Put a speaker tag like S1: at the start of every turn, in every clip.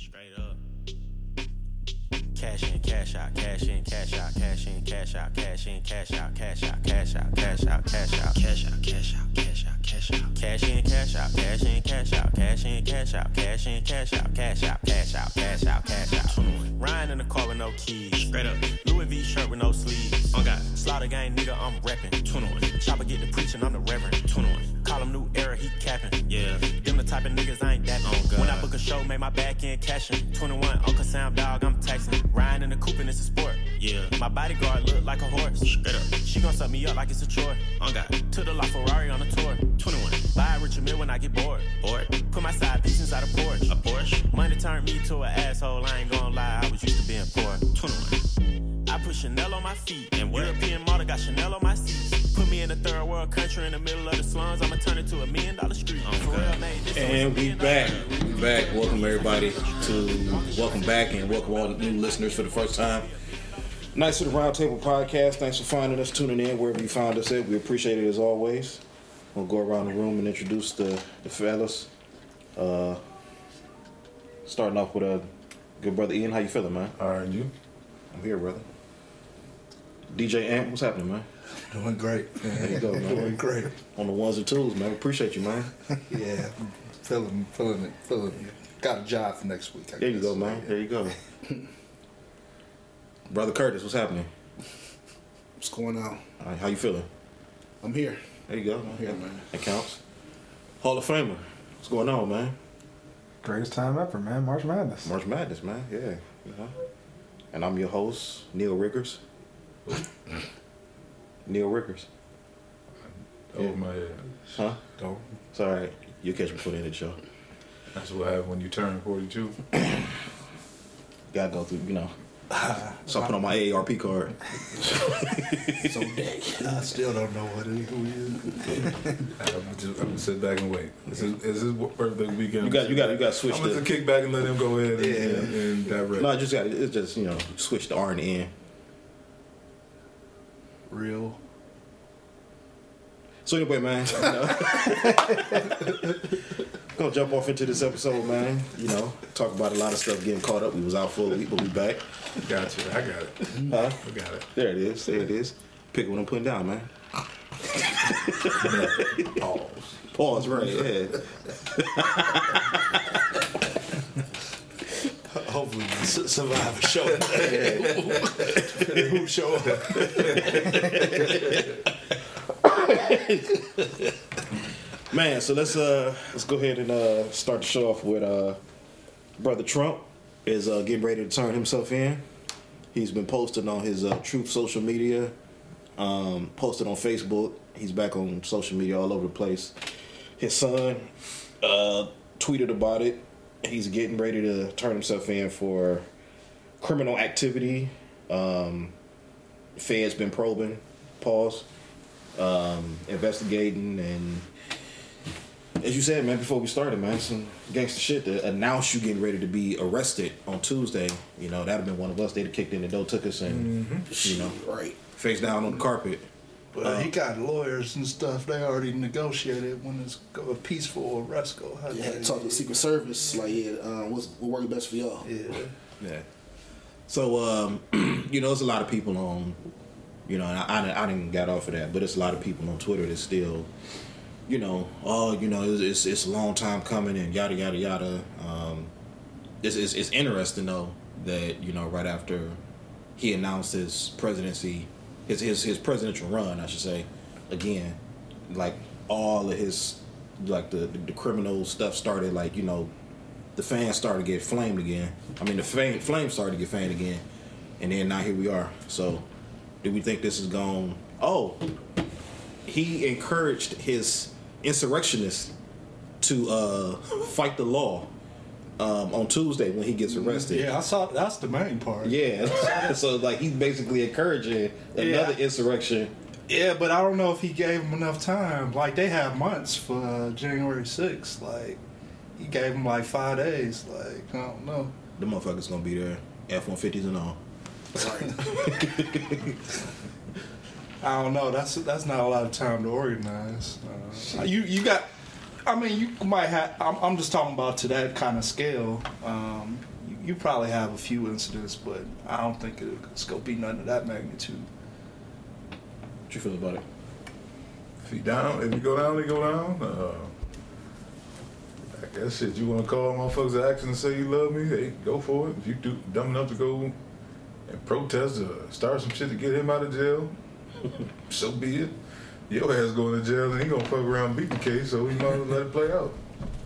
S1: Straight up. Cash in, cash out, cash in, cash out, cash in, cash out, cash in, cash out, cash out, cash out, cash out, cash out, cash out, cash out, cash out, cash out, cash in, cash out, cash in, cash out, cash in, cash out, cash in, cash out, cash out, cash out, cash out, cash out. Riding in the car with no keys. Straight up. Louis V shirt with no sleeves. On God. Slaughter gang nigga, I'm reppin'. 21. Chopper get the preaching, I'm the reverend. 21. Call him new era, he capping. Yeah. Them the type of niggas I ain't that on. When I book a show, make my back end cashin'. 21, Uncle Sam dog, I'm taxing. Riding in the coupe and it's a sport. Yeah. My bodyguard look like a horse. Straight up. She gon' suck me up like it's a chore. On God. Took the La Ferrari on a tour. 21. Buy a Richard Mille when I get bored. Bored. Put my side piece inside a Porsche. A Porsche. Money turned me to an asshole. I ain't gonna lie, I was used to being poor. 21. I put Chanel on my feet. And European model got Chanel on my seats. Put me in a third world country in the middle of the slums. I'ma turn it to a million dollar street. For real, made
S2: And we back. We back. Welcome everybody to welcome back and welcome all the new listeners for the first time. Nice to the Roundtable Podcast. Thanks for finding us, tuning in wherever you found us at. We appreciate it as always. We'll go around the room and introduce the, the fellas. Uh, starting off with a good brother Ian. How you feeling, man?
S3: All right, you
S2: I'm here, brother. DJ Ant, what's happening, man?
S3: doing great.
S2: There you go, man.
S3: doing great.
S2: On the ones and twos, man. Appreciate you, man.
S3: Yeah, feeling, feeling it, feeling it. Got a job for next week. I
S2: There you go, man. There you go. Brother Curtis, what's happening?
S4: What's going on?
S2: All right, how you feeling?
S4: I'm here.
S2: There you go.
S4: I'm man.
S2: That counts. Hall of Famer. What's going on, man?
S5: Greatest time ever, man. March Madness.
S2: March Madness, man. Yeah. You know. And I'm your host, Neil Rickers. Neil Rickers.
S3: Over my head.
S2: Huh?
S3: Don't.
S2: It's all right. You'll catch me before the end of the show.
S3: That's what happens when you turn 42.
S2: Gotta go through, you know. So I put on my AARP card.
S4: So I still don't know what it, who he.
S3: I'm just, I'm gonna sit back and wait. This is, is his birthday weekend.
S2: You got you got you got to switch
S3: I'm gonna
S2: the
S3: kick back and let him go ahead and,
S4: Yeah.
S3: and, and direct.
S2: No, I just got it's just, you know, switch the R and the N.
S4: Real.
S2: So anyway, man, you know, gonna jump off into this episode, man. You know, talk about a lot of stuff getting caught up. We was out for a week, but we back.
S3: Got you. I got it.
S2: Huh?
S3: I got it.
S2: There it is. There it is. Pick what I'm putting down, man.
S3: Pause.
S2: Pause. Right. Yeah.
S4: Hopefully, we survive a show. who show up?
S2: Man, so let's uh let's go ahead and uh start the show off with uh brother Trump is uh getting ready to turn himself in. He's been posting on his uh, Truth social media, um, posted on Facebook. He's back on social media all over the place. His son uh tweeted about it. He's getting ready to turn himself in for criminal activity. Um, Fed's been probing, pause, um, investigating, and as you said, man, before we started, man, some gangster shit to announce you getting ready to be arrested on Tuesday. You know, that'd have been one of us. They'd have kicked in the door, took us, and you know,
S4: Right.
S2: face down on the carpet.
S4: But he got lawyers and stuff. They already negotiated when it's a peaceful arrest go. How
S6: Yeah,
S4: they-
S6: talk to the Secret Service. Like, yeah, um, what's what works best for y'all?
S4: Yeah.
S2: Yeah. So, um, you know, there's a lot of people on, you know, and I, I, didn't- I didn't get off of that, but it's a lot of people on Twitter that still, you know, oh, you know, it's, it's, it's a long time coming and yada, yada, yada. Um, it's, it's, it's interesting, though, that, you know, right after he announced his presidency, his, his, his presidential run, I should say, again, like all of his, like the, the, criminal stuff started, like, you know, the fans started to get flamed again. I mean, the flame, flames started to get fanned again, and then now here we are. So, do we think this is gone? Oh, he encouraged his insurrectionists to uh, fight the law um, on Tuesday when he gets arrested.
S4: Yeah, I saw. That's the main part.
S2: Yeah. so like he's basically encouraging another
S4: Yeah.
S2: insurrection.
S4: Yeah, but I don't know if he gave them enough time. Like they have months for uh, January 6th. Like he gave them like five days. Like I don't know.
S2: The motherfucker's gonna be there, F one fifties and all.
S4: I don't know. That's that's not a lot of time to organize. Uh, you you got I mean, you might have. I'm, I'm just talking about to that kind of scale. Um, you, you probably have a few incidents, but I don't think it's gonna be none of that magnitude.
S2: What you feel about it?
S7: If you down, if you go down, they go down. Uh, I guess shit. You want to call motherfuckers to action and say you love me? Hey, go for it. If you do dumb enough to go and protest or start some shit to get him out of jail, so be it. Your ass going to jail and he gonna fuck around and beat the case, so we might as well let it play out.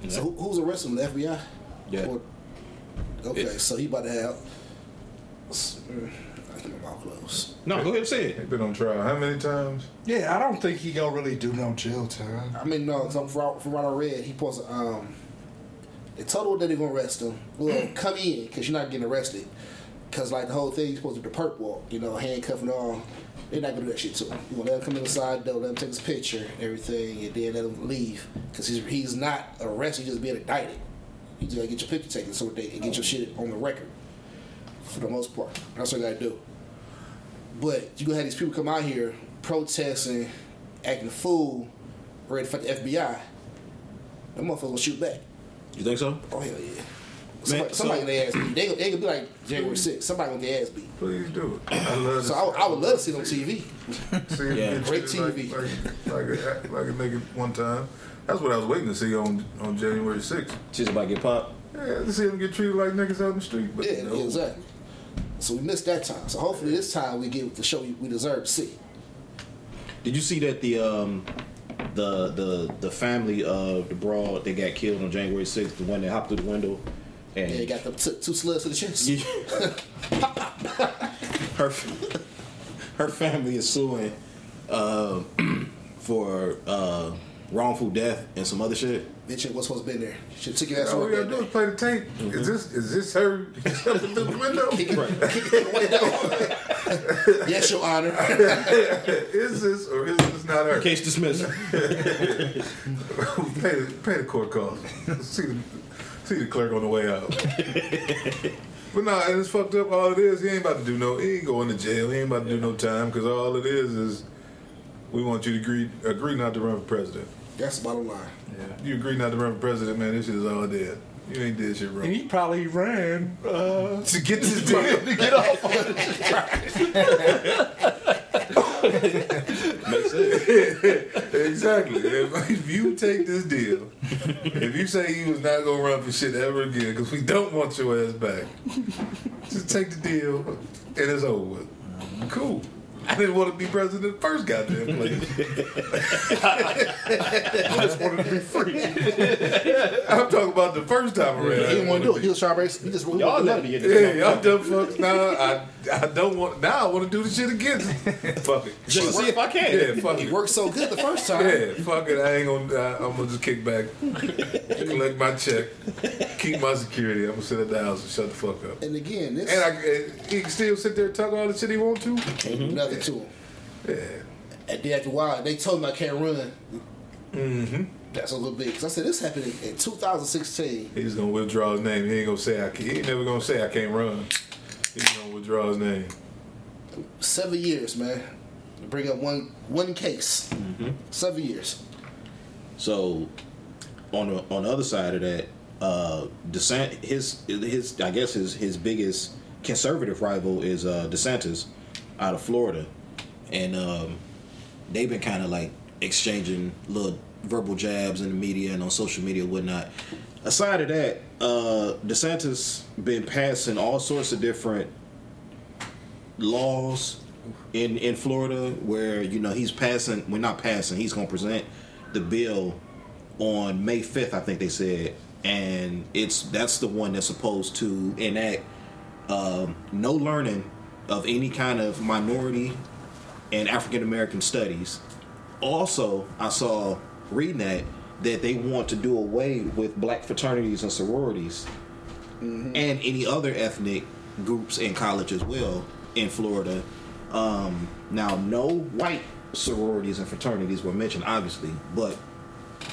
S6: So who, who's arresting him? The FBI?
S2: Yeah.
S6: Or- okay,
S2: It-
S6: so he about to have. I keep my mouth closed.
S2: No, go ahead and say
S7: He
S2: it.
S7: been on trial how many times?
S4: Yeah, I don't think he gonna really do no jail time.
S6: I mean, no, because from, from what I read, he supposed to, um, they told him that they're going to arrest him. Well, come in, because you're not getting arrested. Because, like, the whole thing, he's supposed to do the perp walk, you know, handcuff and all. They're not going to do that shit to him. You want to let him come inside, though, let him take his picture, everything, and then let him leave. Because he's, he's not arrested, he's just being indicted. You just got to get your picture taken so they can get your shit on the record. For the most part. That's what I got to do. But you gonna have these people come out here protesting, acting a fool, ready to fight the FBI. Them motherfucker gonna shoot back.
S2: You think so?
S6: Oh hell yeah. Somebody,
S2: so-
S6: somebody gonna get ass beat. They, gonna- they gonna be like January 6th. Somebody gonna get ass beat.
S7: Please do. I love
S6: So I, would- I would love to see it on TV.
S7: see him
S2: Yeah.
S6: Great TV.
S7: Like, like, like, a, like a nigga one time. That's what I was waiting to see on on January 6th.
S2: She's about to get popped.
S7: Yeah, to see him get treated like niggas out in the street. But
S6: Yeah,
S7: no.
S6: exactly. So we missed that time. So hopefully this time we get the show we deserve to see.
S2: Did you see that the um the the the family of the broad that got killed on January 6th, the one that hopped through the window and
S6: Yeah, you got the t- two slugs to the chest.
S2: her her family is suing uh, for uh, wrongful death and some other shit.
S6: Bitch, what's supposed to be in there? Should took your ass
S7: All
S6: over
S7: we gotta do is play the tape. Is this is this her jumping through the window?
S6: Kick it, kick it window. yes, Your Honor.
S7: is this or is this not her?
S2: Case dismissed.
S7: pay, the, pay the court costs. see the see the clerk on the way out. but nah, and it's fucked up. All it is, he ain't about to do no. He ain't going to jail. He ain't about to do no time because all it is is we want you to agree agree not to run for president.
S6: That's the bottom line.
S7: You agree not to run for president, man. This shit is all dead. You ain't did shit wrong.
S4: And
S7: wrong.
S4: he probably ran. Uh,
S7: To get this deal.
S2: Makes sense.
S7: exactly. If, if you take this deal, if you say you was not gonna run for shit ever again, because we don't want your ass back, just take the deal and it's over. Cool. I didn't want to be president first goddamn place.
S4: I just wanted to be free.
S7: I'm talking about the first time around.
S6: He didn't want to do it. He was trying to raise. He just
S2: Y'all let me get
S7: Yeah,
S2: this.
S7: y'all dumb fucks. Now I, I don't want. Now I want to do the shit again. fuck it.
S2: Just to see if I can.
S7: Yeah, fuck
S6: It
S7: it.
S6: worked so good the first time.
S7: Yeah, fuck it. I ain't gonna. I, I'm gonna just kick back, collect my check, keep my security. I'm gonna sit at the house and shut the fuck up.
S6: And again, this
S7: And I, and he can still sit there and talk all the shit he want to.
S6: nothing to him.
S7: Yeah.
S6: And then after a while, they told me I can't run.
S7: Mm-hmm.
S6: That's a little bit. Because I said this happened in, in 2016.
S7: He's gonna withdraw his name. He ain't gonna say I. Can, he ain't never gonna say I can't run. He's gonna withdraw his name.
S6: Seven years, man. To bring up one one case. Seven years.
S2: So, on the on the other side of that, uh, DeSant his his I guess his his biggest conservative rival is uh, DeSantis out of Florida, and um, they've been kind of like exchanging little verbal jabs in the media and on social media whatnot. Aside of that, uh, DeSantis been passing all sorts of different laws in in Florida where you know he's passing we're not passing he's going to present the bill on May 5th I think they said and it's that's the one that's supposed to enact um, no learning of any kind of minority and African American studies also I saw reading that that they want to do away with black fraternities and sororities and any other ethnic groups in college as well in Florida. Um, now, no white sororities and fraternities were mentioned, obviously, but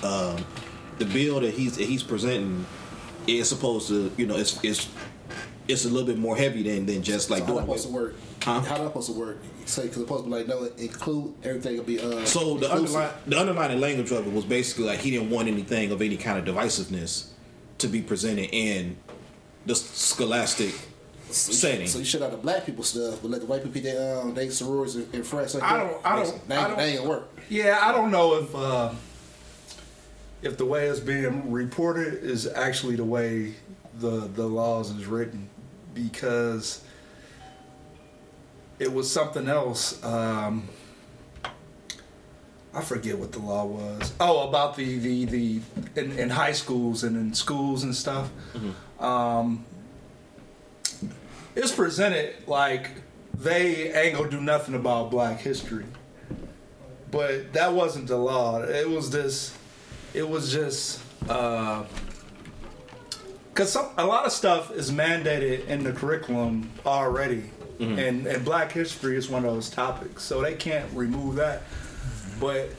S2: um, the bill that he's that he's presenting is supposed to, you know, it's it's it's a little bit more heavy than than just like
S6: So how
S2: doing
S6: that supposed to work?
S2: Huh?
S6: How that supposed to work? Say because it's supposed to be like no, include everything will be uh.
S2: So the underlying the underlying language of it was basically like he didn't want anything of any kind of divisiveness to be presented in the scholastic
S6: So you-
S2: setting.
S6: So you shut out the black people stuff, but let the white people they um they sororities and, and friends. Like
S4: I don't- I don't-
S6: They,
S4: I
S6: ain't-
S4: don't-
S6: they ain't work.
S4: Yeah, I don't know if uh, if the way it's being reported is actually the way the the laws is written, because it was something else. Um, I forget what the law was. Oh, about the the the in, in high schools and in schools and stuff. Um, it's presented like they ain't gonna do nothing about Black history but that wasn't the law. It was this. It was just because some a lot of stuff is mandated in the curriculum already, and and Black history is one of those topics, so they can't remove that. But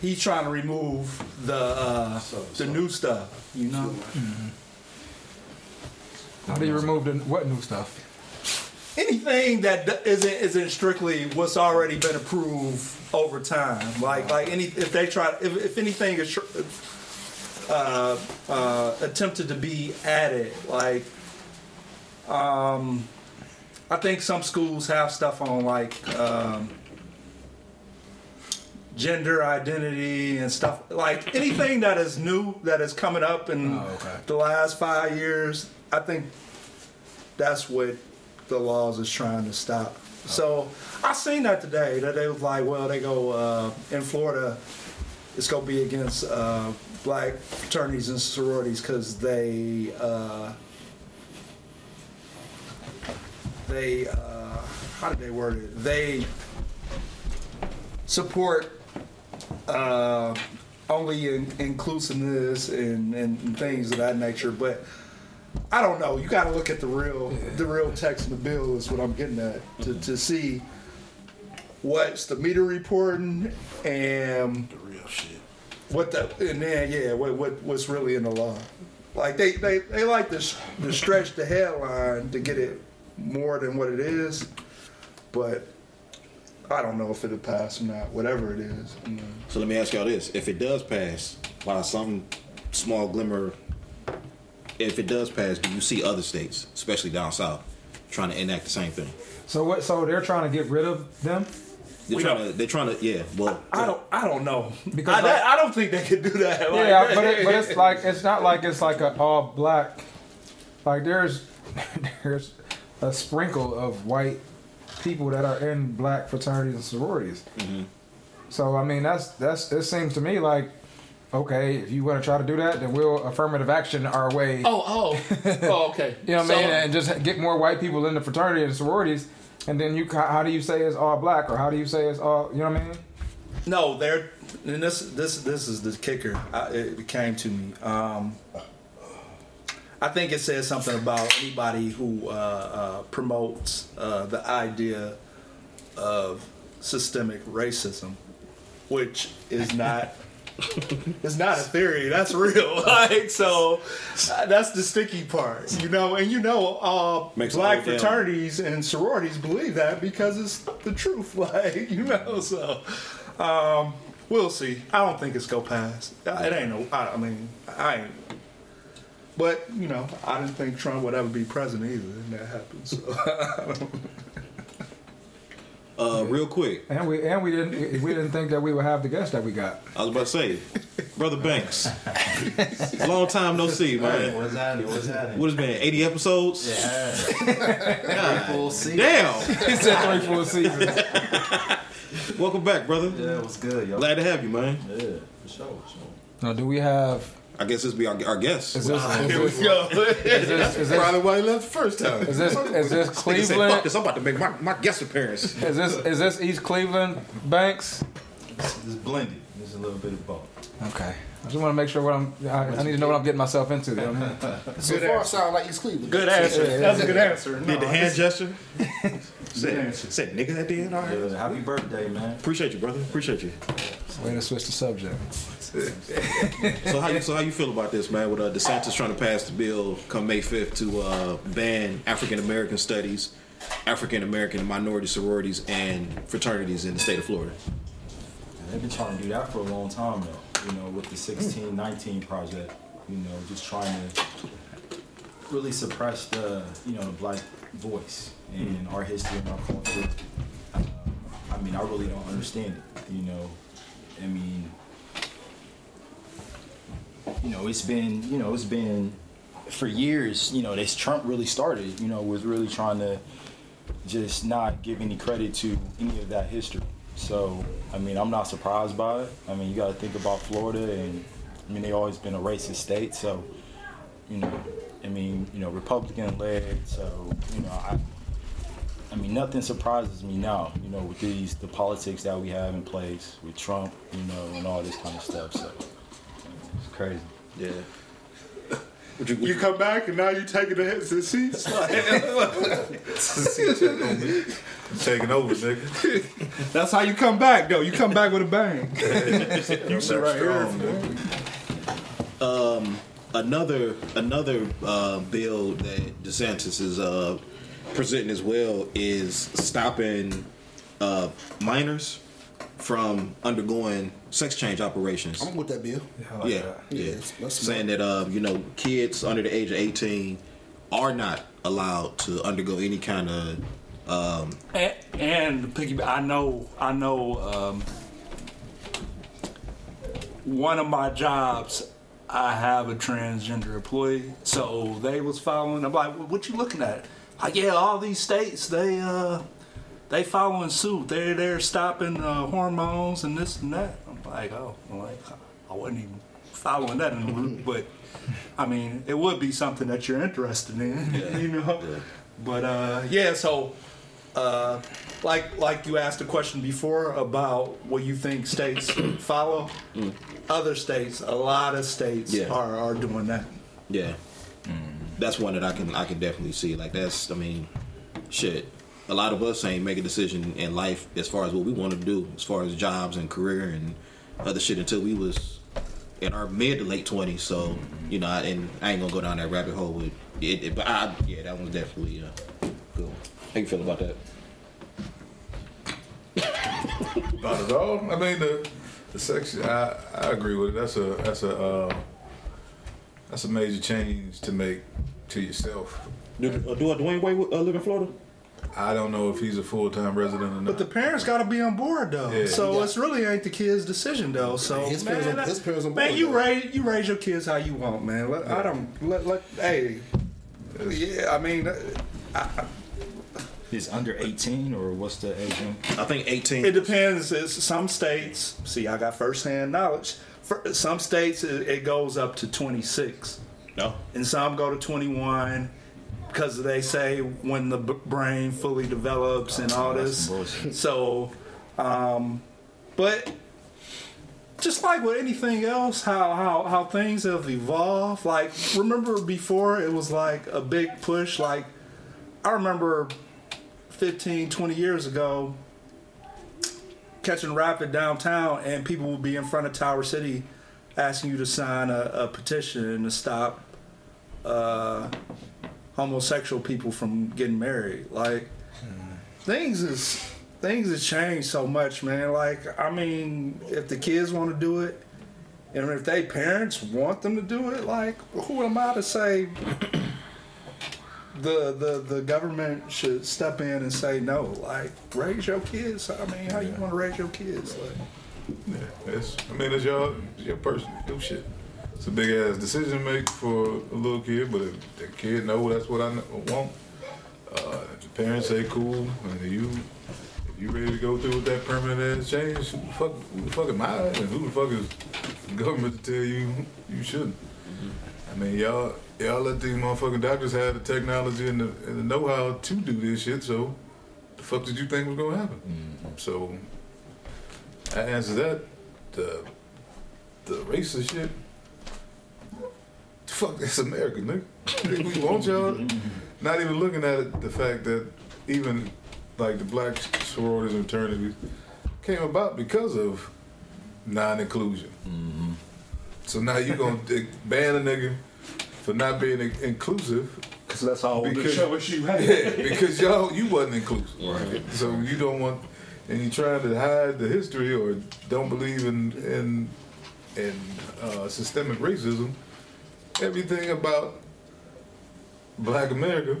S4: he's trying to remove the uh, the new stuff, you know.
S5: How do you remove the what new stuff?
S4: anything that d- isn't isn't strictly what's already been approved over time. Like like any if they try if, if anything is tr- uh, uh, attempted to be added, like um, I think some schools have stuff on like um, gender identity and stuff like anything that is new that is coming up in
S5: Oh, okay.
S4: the last five years. I think that's what the laws is trying to stop. So I seen that today that they was like, well, they go uh, in Florida, it's gonna be against uh, black fraternities and sororities because they uh, they uh, how did they word it? They support uh, only in, inclusiveness and, and things of that nature, but. I don't know. You got to look at the real, the real text in the bill is what I'm getting at to, to see what's the meter reporting and
S6: The real shit.
S4: What the and then yeah, what, what what's really in the law. Like they they, they like to to stretch the headline to get it more than what it is, but I don't know if it'll pass or not. Whatever it is, you know.
S2: So let me ask y'all this: If it does pass, by some small glimmer, if it does pass, do you see other states, especially down south, trying to enact the same thing?
S5: So what? So they're trying to get rid of them.
S2: They're
S4: We
S2: trying
S4: don't-
S2: to. They're trying to. Yeah. Well.
S4: I don't I don't know
S5: Because
S4: I, that- I don't think they could do that. Like,
S5: Yeah, but, it, but it's like it's not like it's like a all black. Like there's there's a sprinkle of white people that are in black fraternities and sororities. Mm-hmm. So I mean that's that's it seems to me like okay if you want to try to do that then we'll affirmative action our way.
S4: Oh, oh, oh, okay.
S5: You know what
S4: So-
S5: I mean? And just get more white people in the fraternity and sororities, and then you how do you say it's all black or how do you say it's all you know what I mean?
S4: No, they're and this this this is the kicker. I, it came to me. Um, I think it says something about anybody who uh, uh, promotes uh, the idea of systemic racism, which is not. it's not a theory. That's real. Like so, uh, that's the sticky part, you know. And you know, uh,
S2: Makes
S4: black
S2: down.
S4: fraternities and sororities believe that because it's the truth. Like you know, so um, we'll see. I don't think it's go past. Uh, It ain't no. I, I mean, I ain't. But you know, I didn't think Trump would ever be president either, and that happened. So
S2: Uh, real quick,
S5: And we and we didn't we didn't think that we would have the guest that we got.
S2: I was about to say, brother Banks, long time no see, man.
S1: What's happening? What's happening?
S2: What has been eighty episodes?
S1: Yeah. Full seat.
S2: Damn.
S5: He said three full seasons.
S2: Welcome back, brother.
S1: Yeah, what's good, yo?
S2: Glad to have you, man.
S1: Yeah, for sure, for sure.
S5: Now, do we have?
S2: I guess this be our, our guest.
S5: Is this, is
S4: here we
S5: this,
S4: go.
S5: is this, is this,
S7: Probably why he left the first time.
S5: is this, is this
S2: Nigga said, Fuck
S5: Cleveland?
S2: this, I'm about to make my, my guest appearance.
S5: Is this is this East Cleveland Banks?
S1: This is blended. There's a little bit of both.
S5: Okay. I just want to make sure what I'm. I, I need to know what I'm getting myself into. You know what I mean?
S6: So
S4: Good
S6: far,
S4: answer.
S6: sound like East Cleveland.
S4: Good answer. That's a good answer.
S2: Did the
S4: No,
S2: hand gesture?
S4: Good
S2: said, said nigga at the end. All right.
S1: Yeah, happy birthday, man.
S2: Appreciate you, brother. Appreciate you.
S5: Way to switch the subject.
S2: So how you so how you feel about this, man? With uh, DeSantis trying to pass the bill come May fifth to uh, ban African American studies African American minority sororities and fraternities in the state of Florida?
S8: They've been trying to do that for a long time though, you know, with the 1619 project, you know, just trying to really suppress the, you know, the black voice in our history and our culture. Um, I mean, I really don't understand it, you know. I mean, know, it's been, you know, it's been for years, you know, this Trump really started, you know, was really trying to just not give any credit to any of that history. So, I mean, I'm not surprised by it. I mean, you got to think about Florida, and I mean, they've always been a racist state. So, you know, I mean, you know, Republican led. So, you know, I, I mean, nothing surprises me now. You know, with these the politics that we have in place with Trump, you know, and all this kind of stuff. So, it's crazy.
S2: Yeah. Would you, would
S4: You come back and now you taking the hits and seats.
S7: I'm taking over, nigga.
S4: That's how you come back, though. You come back with a bang.
S7: You sit right here.
S2: Um, another another uh, bill that DeSantis is uh, presenting as well is stopping uh, minors from undergoing sex change operations.
S6: I'm with that bill.
S5: I like
S2: yeah,
S5: that.
S2: yeah.
S6: Yeah, that's- that's
S2: Saying that uh, you know kids under the age of 18 are not allowed to undergo any kind of um,
S9: And, and to piggyback, I know, I know. Um, one of my jobs, I have a transgender employee, so they was following. I'm like, "What you looking at?" Like, yeah, all these states they uh, they following suit. They're they're stopping uh, hormones and this and that. I'm like, oh, I'm like I wasn't even following that in the loop, but I mean, it would be something that you're interested in, you know. But uh, yeah, so uh, like like you asked a question before about what you think states follow. Other states, a lot of states
S2: Yeah.
S9: are, are doing that.
S2: Yeah, that's one that I can I can definitely see. Like that's I mean, shit. A lot of us ain't make a decision in life as far as what we want to do, as far as jobs and career and other shit until we was in our mid to late twenties. So you know, I, and I ain't gonna go down that rabbit hole with it. it but I, yeah, that one's definitely uh, good. How you feel about that?
S7: Not at all. I mean the the sex. I I agree with it. That's a that's a uh, that's a major change to make to yourself.
S2: Do, uh, do a Dwyane Wade uh, live in Florida?
S7: I don't know if he's a full time resident or not.
S4: But the parents got to be on board though,
S7: Yeah.
S4: so
S6: Yeah.
S4: it's really ain't the kid's decision though. So
S6: His
S4: man,
S6: parents on-
S4: that-
S6: his parents on
S4: man, you
S6: though.
S4: raise you raise your kids how you want, man. Let, I don't let let hey, yeah. I mean, uh,
S8: Is under 18 or what's the age? limit?
S2: I think eighteen.
S4: It depends. It's some states. See, I got firsthand knowledge. For some states, it, it goes up to 26,
S2: no.
S4: and some go to 21 because they say when the b- brain fully develops and all this. So, um, but just like with anything else, how, how how things have evolved. Like remember before, it was like a big push. Like I remember 15, 20 years ago, catching rapid downtown, and people would be in front of Tower City asking you to sign a, a petition to stop uh, homosexual people from getting married. Like things is things has changed so much, man. Like I mean, if the kids want to do it, and if they parents want them to do it, like who am I to say? The, the the government should step in and say no. Like raise your kids. I mean, how you want to raise your kids? Like,
S7: Yeah, it's, I mean, it's your it's your person do shit. It's a big ass decision to make for a little kid, but if the kid know that's what I want, uh, if the parents say cool, and you if you ready to go through with that permanent ass change, who the fuck who the fuck am I, and who the fuck is the government to tell you you shouldn't? I mean, y'all y'all let these motherfucking doctors have the technology and the, and the know-how to do this shit. So, the fuck did you think was gonna happen? So. That answers that. The the racist shit. Fuck, this America, nigga. we want y'all. Not even looking at it, the fact that even like the black sororities and fraternities came about because of non-inclusion. So now you gonna ban a nigga for not being inclusive
S9: Because that's all the
S7: Because-
S9: choice you had.
S7: Yeah, because y'all you wasn't inclusive. Right. So you don't want and you trying to hide the history or don't believe in in in uh, systemic racism. Everything about Black America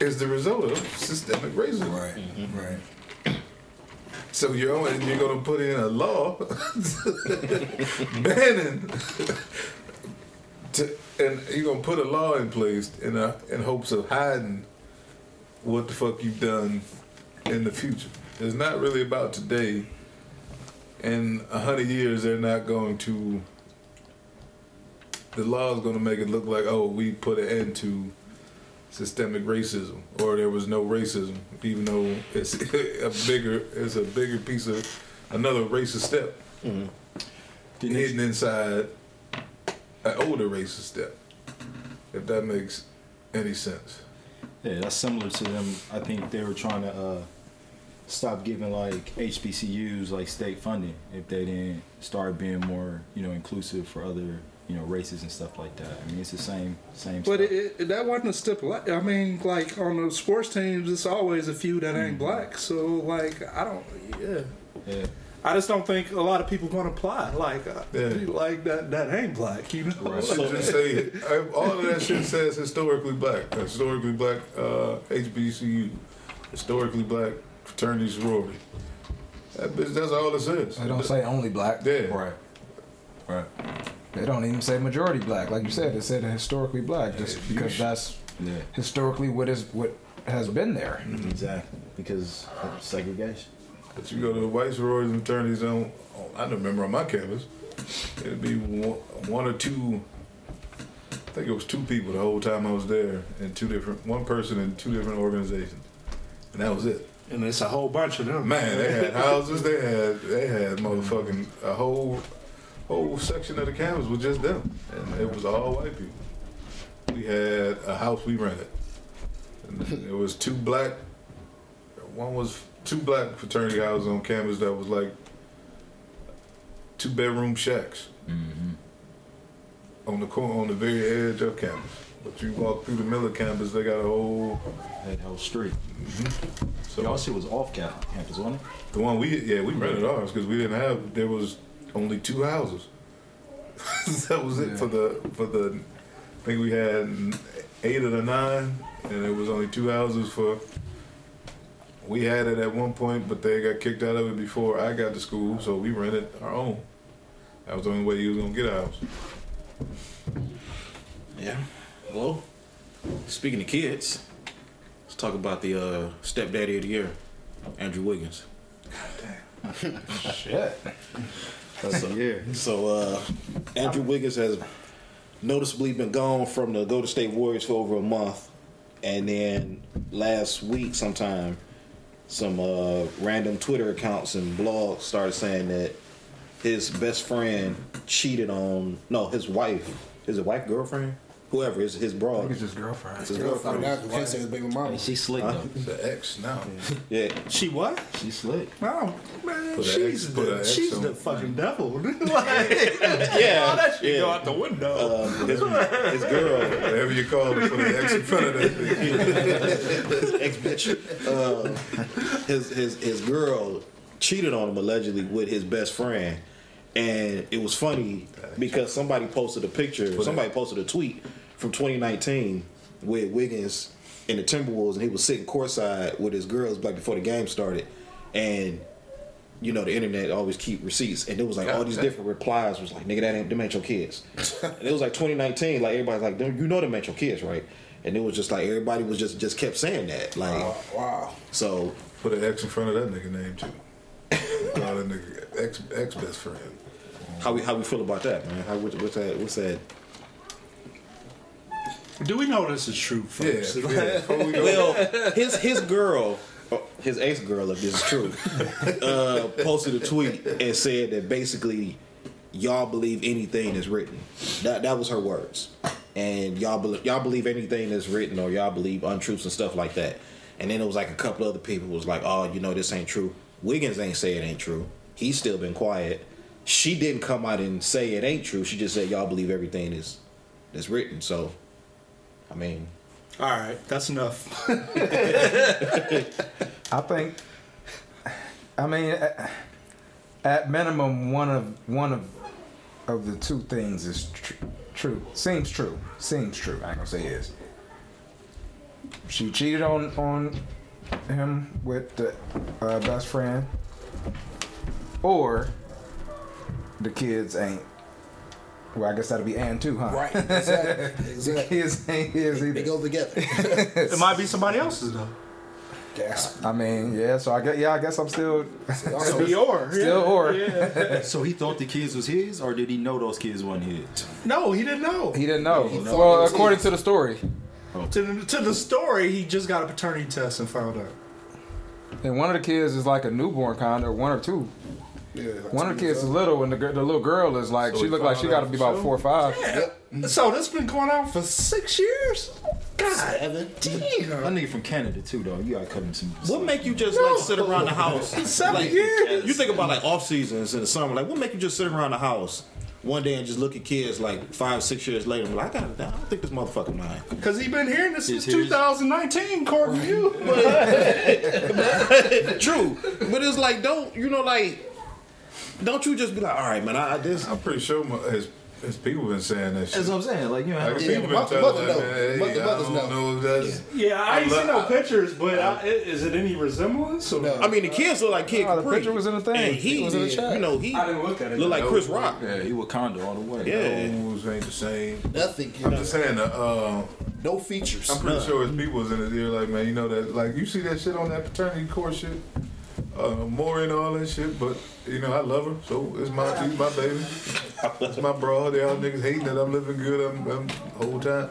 S7: is the result of systemic racism.
S3: Right. Mm-hmm. Right.
S7: So you're only, you're gonna put in a law banning to, and you're gonna put a law in place in a, in hopes of hiding what the fuck you've done in the future. It's not really about today. In a hundred years, they're not going to. The law is going to make it look like, oh, we put an end to systemic racism, or there was no racism, even though it's a bigger, it's a bigger piece of another racist step hidden inside an older racist step. If that makes any sense.
S8: Yeah, that's similar to them. I think they were trying to uh, stop giving like HBCUs like state funding if they didn't start being more, you know, inclusive for other, you know, races and stuff like that. I mean, it's the same, same.
S9: But
S8: stuff.
S9: it, it, that wasn't a stipulation. I mean, like on the sports teams, it's always a few that ain't black. So, like, I don't, yeah.
S8: yeah.
S9: I just don't think a lot of people gonna apply like uh,
S7: Yeah.
S9: like that. That ain't black, you know.
S8: Right.
S7: So just say all of that shit says historically black, historically black uh, HBCU, historically black fraternity sorority. That bitch, that's all it says.
S5: They don't say only black.
S7: Yeah.
S3: Right. Right.
S5: They don't even say majority black. Like you said, they said historically black just
S7: if you
S5: because
S7: sh-
S5: that's
S8: Yeah,
S5: historically what is what has been there. Mm-hmm.
S8: exactly. Because of segregation.
S7: But you go to the white sororities and fraternities on, on I remember on my campus, it'd be one, one or two. I think it was two people the whole time I was there, and two different, one person in two different organizations, and that was it.
S9: And it's a whole bunch of them.
S7: Man, they had houses. They had they had motherfucking a whole whole section of the campus was just them, and it was all white people. We had a house we rented. And it was two black. One was two black fraternity houses on campus that was like two bedroom shacks mm-hmm. on the corner on the very edge of campus. But you walk through the Miller campus, they got a whole.
S8: That whole street. Mm-hmm.
S7: So
S8: Y'all shit was off campus, wasn't it?
S7: The one we yeah we rented ours because we didn't have there was only two houses. that was it for the for the. I think we had eight of the nine, and it was only two houses for. We had it at one point, but they got kicked out of it before I got to school, so we rented our own. That was the only way you was gonna get a house.
S2: Yeah. Well, speaking of kids, let's talk about the uh, stepdaddy of the year, Andrew Wiggins.
S5: Shit.
S2: So, yeah. So uh, Andrew Wiggins has noticeably been gone from the Golden State Warriors for over a month, and then last week sometime, some uh, random Twitter accounts and blogs started saying that his best friend cheated on no his wife, his wife girlfriend, whoever his his
S5: I
S2: broad.
S5: think it's his girlfriend.
S2: It's his
S6: Girl
S2: girlfriend.
S6: out 'cause can't say his baby mama.
S8: She slick though.
S7: The ex now.
S2: Yeah.
S9: She what?
S8: She slick.
S9: No, man,
S7: Put an
S9: she's
S7: X- put
S9: the
S7: an
S9: she's
S7: on
S9: the
S7: it.
S9: fucking devil. like,
S2: Yeah,
S9: all that shit
S2: yeah.
S9: go out the window.
S2: Um, his, his girl,
S7: Whatever you call it, put an X in front of that. bitch.
S2: ex bitch, uh, his his his girl cheated on him allegedly with his best friend, and it was funny because somebody posted a picture, somebody posted a tweet from 2019 with Wiggins in the Timberwolves, and he was sitting courtside with his girls like before the game started, and. You know the internet always keep receipts, and it was like all these different replies was like, "Nigga, that ain't them ain't your kids." and it was like 2019, like everybody's like, "You know them ain't your kids, right?" And it was just like everybody was just just kept saying that, like,
S6: Wow.
S2: so
S7: Put an X in front of that nigga name too. Call that nigga ex ex best friend.
S2: how we how we feel about that, man? How what's what's that? What's that?
S9: Do we know this is true,
S7: Yeah,
S9: folks?
S7: yeah. Before we go,
S2: Well, his his girl, oh, his ex girl, if this is true, uh, posted a tweet and said that basically y'all believe anything that's written. That that was her words, and y'all believe y'all believe anything that's written, or y'all believe untruths and stuff like that. And then it was like a couple other people was like, oh, you know, this ain't true. Wiggins ain't say it ain't true. He's still been quiet. She didn't come out and say it ain't true. She just said y'all believe everything is that's written. So, I mean,
S4: All right, that's enough.
S5: I think. I mean, at, at minimum, one of one of of the two things is tr- true. Seems true. Seems true. I ain't gonna say is. She cheated on on him with the uh, best friend, or the kids ain't. Well, I guess that'll be Ann too, huh?
S6: Right. Exactly.
S5: The
S6: exactly.
S5: kids ain't his either.
S6: They go together.
S4: It might be somebody else's though.
S6: Gasp.
S5: I mean, yeah. So I guess yeah. I guess I'm still
S6: Also,
S4: Be or
S5: still or.
S8: So he thought the kids was his, or did he know those kids wasn't his?
S4: No, he didn't know.
S5: He didn't know.
S6: He thought
S5: well, according
S6: his.
S5: to the story,
S4: To the, to the story, he just got a paternity test and found out.
S5: and one of the kids is like a newborn kind, or one or two.
S6: Yeah, like
S5: One of the kids
S6: years
S5: is little, and the, the little girl is like
S7: So
S5: she
S7: he
S5: looked like she got to be about
S7: sure?
S5: four or five.
S6: Yep. Mm-hmm.
S4: So this been going on for six years. God
S6: Seven.
S4: damn.
S8: That nigga from Canada too, though. You gotta cut him some.
S2: What make you just like sit around the house?
S4: Seven
S2: like,
S4: years.
S2: You think about like off seasons in the summer. Like, what make you just sit around the house one day and just look at kids like five, six years later and be like, I got, I don't think this motherfucker mine.
S4: Because he been hearing this since
S8: His- his-
S4: 2019, according to you.
S2: True, but it's like don't you know like. Don't you just be like, all right, man, I, I this.
S7: I'm pretty sure my, his his people been saying that shit.
S8: That's what I'm saying. Like you know,
S7: Like,
S6: Yeah,
S7: people been telling
S6: mother
S7: that,
S6: know.
S7: man, hey,
S6: Mother-
S7: I
S6: mothers
S7: don't
S6: know.
S7: know if that's.
S4: Yeah, I ain't
S7: I
S4: seen no
S7: love-
S4: pictures, but I, i- is it any resemblance? Or?
S6: No.
S2: I mean, the kids look like Kid
S5: Oh, the picture was in the thing.
S2: And he
S5: It was in the chat.
S2: You know, he
S4: I didn't look at it.
S2: look like Chris Rock.
S8: yeah, he was Condo all the way.
S2: Yeah.
S7: Those ain't the same.
S6: Nothing.
S7: I'm just saying, uh, uh,
S6: No features.
S7: I'm pretty sure his people was in his ear, like, man, you know that, like, you see that shit on that paternity court shit, uh, Maury and all that shit, but, you know, I love her, so it's my, she's my baby. It's my broad, they all niggas hating that I'm living good, I'm, I'm whole time.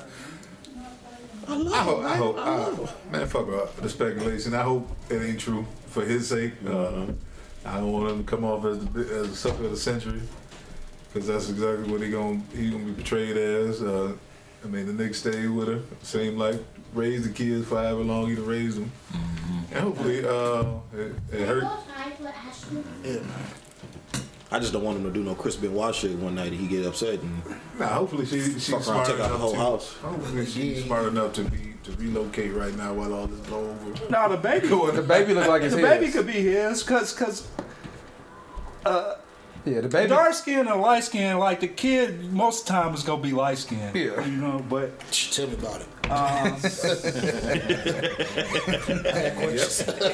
S2: I love
S7: I hope, I
S2: man.
S7: hope,
S2: I
S7: I,
S2: love him.
S7: man, fuck uh, the speculation. I hope it ain't true for his sake. Uh, I don't want him to come off as the, as a sucker of the century, because that's exactly what he gonna he gonna be portrayed as. Uh, I mean, the nigga stayed with her, seemed like raised the kids for however long he done raised them, and hopefully uh, it, it hurt.
S2: I just don't want him to do no Chris Benoit shit one night and he get upset and
S7: Nah, hopefully she she's smart
S2: take out the
S7: enough
S2: whole
S7: to,
S2: house.
S7: Hopefully she's smart enough to be to relocate right now while all this is over.
S4: No, the baby.
S5: The baby looked like it's
S4: the
S5: his.
S4: baby could be his, cause, cause
S5: yeah, the baby.
S4: dark skin and light skin, like the kid, most of the time is gonna be light skin.
S5: Yeah.
S4: you know. But
S6: Tell me about it.
S4: Um,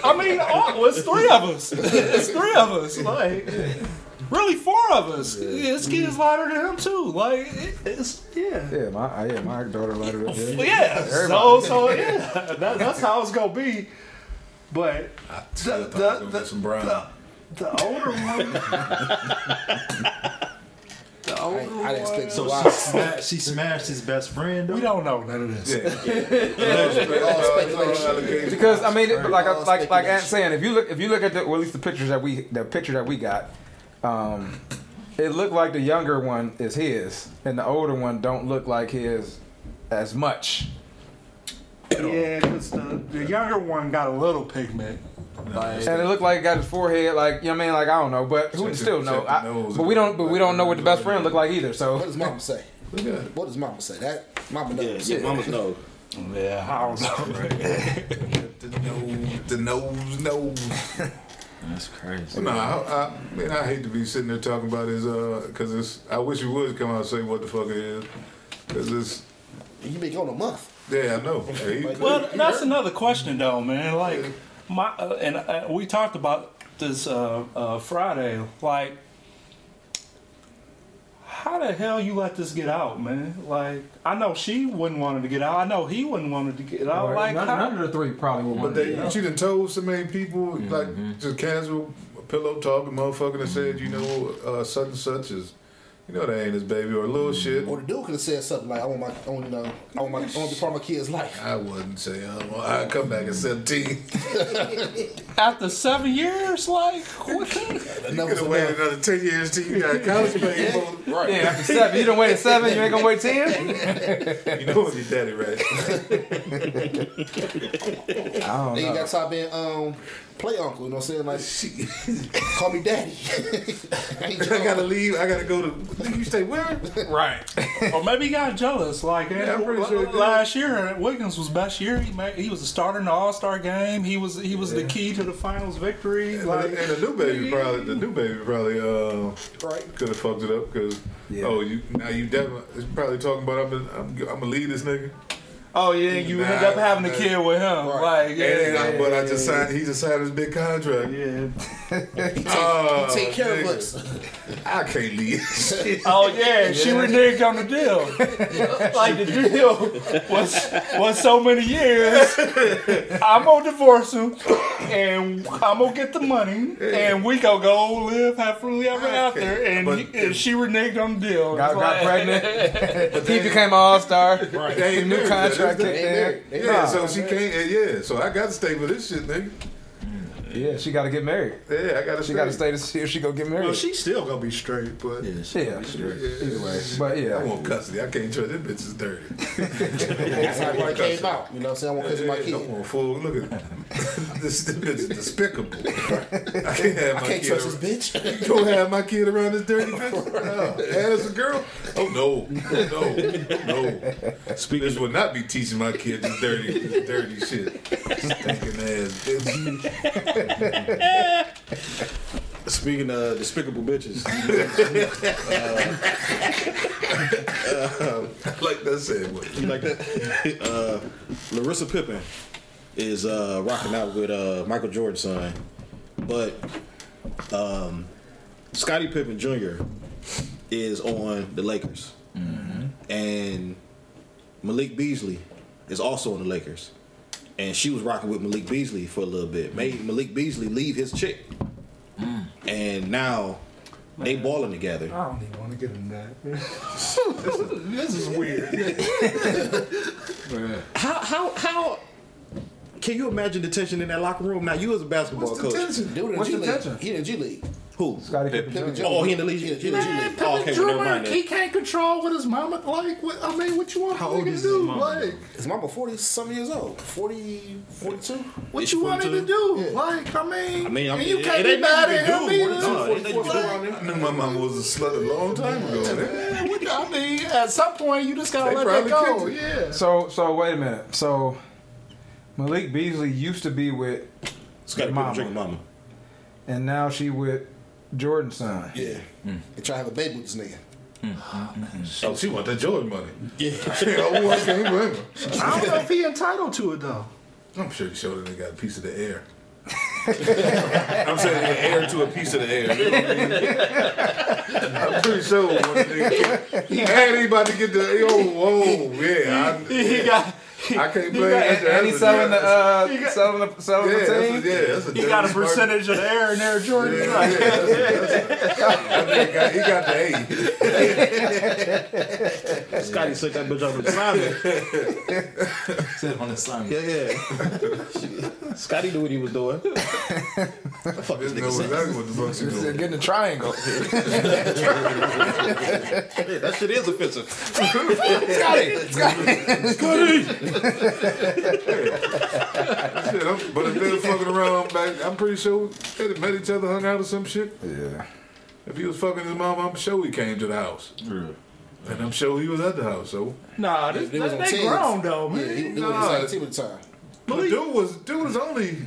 S4: I mean, oh, it's three of us. It's three of us. Like, really, four of us. His kid's lighter than him too. Like, it, it's yeah.
S5: Yeah, my yeah, my daughter lighter than
S4: him.
S5: Yeah.
S4: yeah, so so yeah, that, that's how it's gonna be. But
S7: Still
S4: the,
S7: thought I was gonna
S4: the,
S7: some brown.
S4: the older one, the older
S6: I didn't
S4: one,
S6: expect
S8: So
S6: so.
S8: she smashed, she smashed his best friend.
S4: we don't know none of this.
S5: Because I mean, it- like
S6: All
S5: like like
S6: Ant
S5: saying, if you look if you look at the well, at least the pictures that we the picture that we got, um, it looked like the younger one is his, and the older one don't look like his as much.
S4: Yeah, because the, the younger one got a little pigment. Like,
S5: And it looked like it got his forehead, like you know what I mean, like I don't know, but who
S7: Check
S5: still know?
S7: check the
S5: I, but we don't, but we don't know what the best friend look like either. So what
S6: does mama say?
S7: Look.
S6: What does mama say? That mama
S2: yeah,
S6: knows.
S2: yeah, mamas know.
S4: yeah, I don't know.
S7: The nose, the nose, nose.
S8: That's crazy.
S7: No, I, I, man, I hate to be sitting there talking about his, uh, cause it's. I wish you would come out and say what the fuck it is, cause it's.
S6: You been going a month.
S7: Yeah, I know. Hey, he-
S4: Well, that's another question, though, man. Like, my uh, and uh, we talked about this uh, uh, Friday. Like, how the hell you let this get out, man? Like, I know she wouldn't want it to get out. I know he wouldn't want it to get out. Like,
S5: none,
S4: how-
S5: none of the three probably would
S7: But
S5: want
S7: they,
S5: to.
S7: she done told so many people, like just casual pillow talking, motherfucker that said, you know, uh, such and such is, you know, that ain't his baby or a little shit.
S6: Or the dude could have said something like, "I want my, I want, you know, I want my, I want to be part of my kid's life."
S7: I wouldn't say, uh, well, I'd come back at 17.
S4: after seven years, like, what kind of-
S7: You
S6: Enough
S7: could
S6: is
S7: have waited another 10 years till you got college paid for.
S6: Right.
S5: Yeah, after seven, you done waited seven, you ain't gonna wait ten.
S7: You know what your daddy right.
S5: I don't
S6: Then you got to stop being um play uncle. You know what I'm saying? Like, call me daddy. I
S7: I gotta leave. I gotta go to Nigga, you stay where?
S5: Right.
S4: Or maybe he got jealous. Like
S7: Yeah, I'm pretty sure
S4: last year, Wiggins was best year. He made, he was a starter in the All Star game. He was he was the key to the finals victory.
S7: And,
S4: Like
S7: and the new baby probably, the new baby probably uh,
S6: Right.
S7: could have fucked it up because oh you now you definitely it's probably talking about I'm gonna, I'm, I'm gonna lead this nigga.
S4: Oh yeah, you
S7: Nah,
S4: end up having a kid with him.
S6: Right.
S4: Like yeah,
S7: and I,
S4: yeah,
S7: but I
S4: yeah,
S7: just signed. He just signed his big contract.
S4: Yeah.
S7: Oh,
S6: Take care of
S7: nigga.
S6: us.
S7: I can't leave.
S4: Oh yeah, she reneged on the deal. like the deal was was so many years. I'm gonna divorce him, and I'm gonna get the money, and we gonna go live happily ever after. And,
S7: But-
S4: he- and she reneged on the deal.
S5: Got, got
S4: like-
S5: pregnant. he became an all star.
S7: They
S5: The new contract
S6: They
S5: kicked
S6: ain't
S5: in.
S7: Yeah, so she can't. Yeah, so I got to stay for this shit, nigga.
S5: Yeah, she got to get married.
S7: Yeah, I got to.
S5: She got to stay to see if she go get married.
S4: Well, she's still gonna be straight, but
S2: Yeah, she-
S5: yeah, either way. But yeah, I
S7: want custody. I can't trust this bitch is dirty.
S6: That's how it came out. You know what I'm saying? I want to kiss my
S7: I
S6: kid.
S7: want full. Look at this. This bitch is despicable. I can't have my
S6: I can't
S7: kid.
S6: trust this bitch.
S7: You don't have my kid around this dirty bitch. No. And as a girl, oh no, no, no.
S2: Speaking
S7: This would not be teaching my kid this dirty, this dirty shit. Stinking ass bitch.
S2: Speaking of despicable bitches,
S7: I like that said. What?
S2: you like that? Uh, Larissa Pippen is uh, rocking out with uh, Michael Jordan's son, but um, Scottie Pippen Jr. is on the Lakers, and Malik Beasley is also on the Lakers, and she was rocking with Malik Beasley for a little bit. Made Malik Beasley leave his chick, mm. and now they balling together.
S4: I don't even want to get in that. this is weird.
S2: How how how can you imagine the tension in that locker room? Now you as a basketball
S7: What's the
S2: coach.
S7: tension?
S6: Dude in
S5: What's
S6: G
S5: the
S6: League.
S5: tension?
S6: He in the G League.
S2: Who?
S5: Scottie Pippen
S6: Pippen
S5: Jr.
S6: Jr.
S2: Oh, he in the league.
S6: He in
S2: He in the
S6: G
S2: G
S6: League.
S2: League. Oh, okay, well, never mind
S4: he can't control what his mama like. What, I mean, what you want
S2: How
S4: him
S2: old
S4: to
S2: is his
S4: do?
S2: mama?
S4: Like,
S6: His mama 40 some years old. 40, 42.
S4: what
S2: Is
S4: you
S2: she
S4: want him to
S2: 42?
S4: do?
S6: Yeah.
S4: Like, I mean,
S2: I mean, I'm,
S4: and you
S2: it,
S4: can't
S2: it
S4: be
S2: ain't
S4: mad
S2: nothing
S4: at
S2: to
S4: him either.
S2: No, it ain't nothing to do.
S7: I knew my mama was a slut a long time ago.
S4: Man, what- I mean, at some point, you just gotta
S7: They
S4: let that go. Yeah.
S5: So so wait a minute. So Malik Beasley used to be with,
S2: Scottie
S5: Mama.
S2: Pippen drinking mama.
S5: and now she with Jordan's son.
S6: Yeah. Mm. They try to have a baby with this nigga. Mm.
S7: Oh, she want that Jordan money.
S6: Yeah.
S7: I can't blame her.
S4: I don't know if he entitled to it though.
S7: I'm sure he showed that they got a piece of the air. I'm saying the air to a piece of the air. You know what I mean? I'm pretty sure when the nigga, he had he about to get the oh whoa yeah
S4: He got
S7: I, I can't blame
S5: And,
S7: that.
S5: and he's selling the uh, selling the selling
S7: yeah,
S5: the
S7: that's a, yeah, that's a
S4: he got a
S7: dirty smart-
S4: percentage of the air in there, Jordan.
S7: Yeah,
S4: Like,
S7: yeah, that's a, that's a, got, he got the A.
S2: Scotty took that bitch off the assignment.
S8: Sit on the sun.
S2: Yeah, yeah. Scotty knew what he was doing. Fuck this nigga said.
S7: exactly what the fuck she
S5: Just
S7: doing.
S5: getting a triangle.
S2: Yeah, that shit is offensive.
S5: Scotty, Scotty, Scotty.
S7: Shit, I'm, but if they were fucking around back, I'm pretty sure they met each other, hung out or some shit.
S5: Yeah.
S7: If he was fucking his mom, I'm sure he came to the house. And I'm sure he was at the house, so.
S4: nah, this,
S6: They
S4: they,
S6: was on
S4: they grown though,
S6: Yeah,
S4: man.
S6: he, he was
S7: Nah.
S6: on the same team at the time.
S7: But dude was dude was only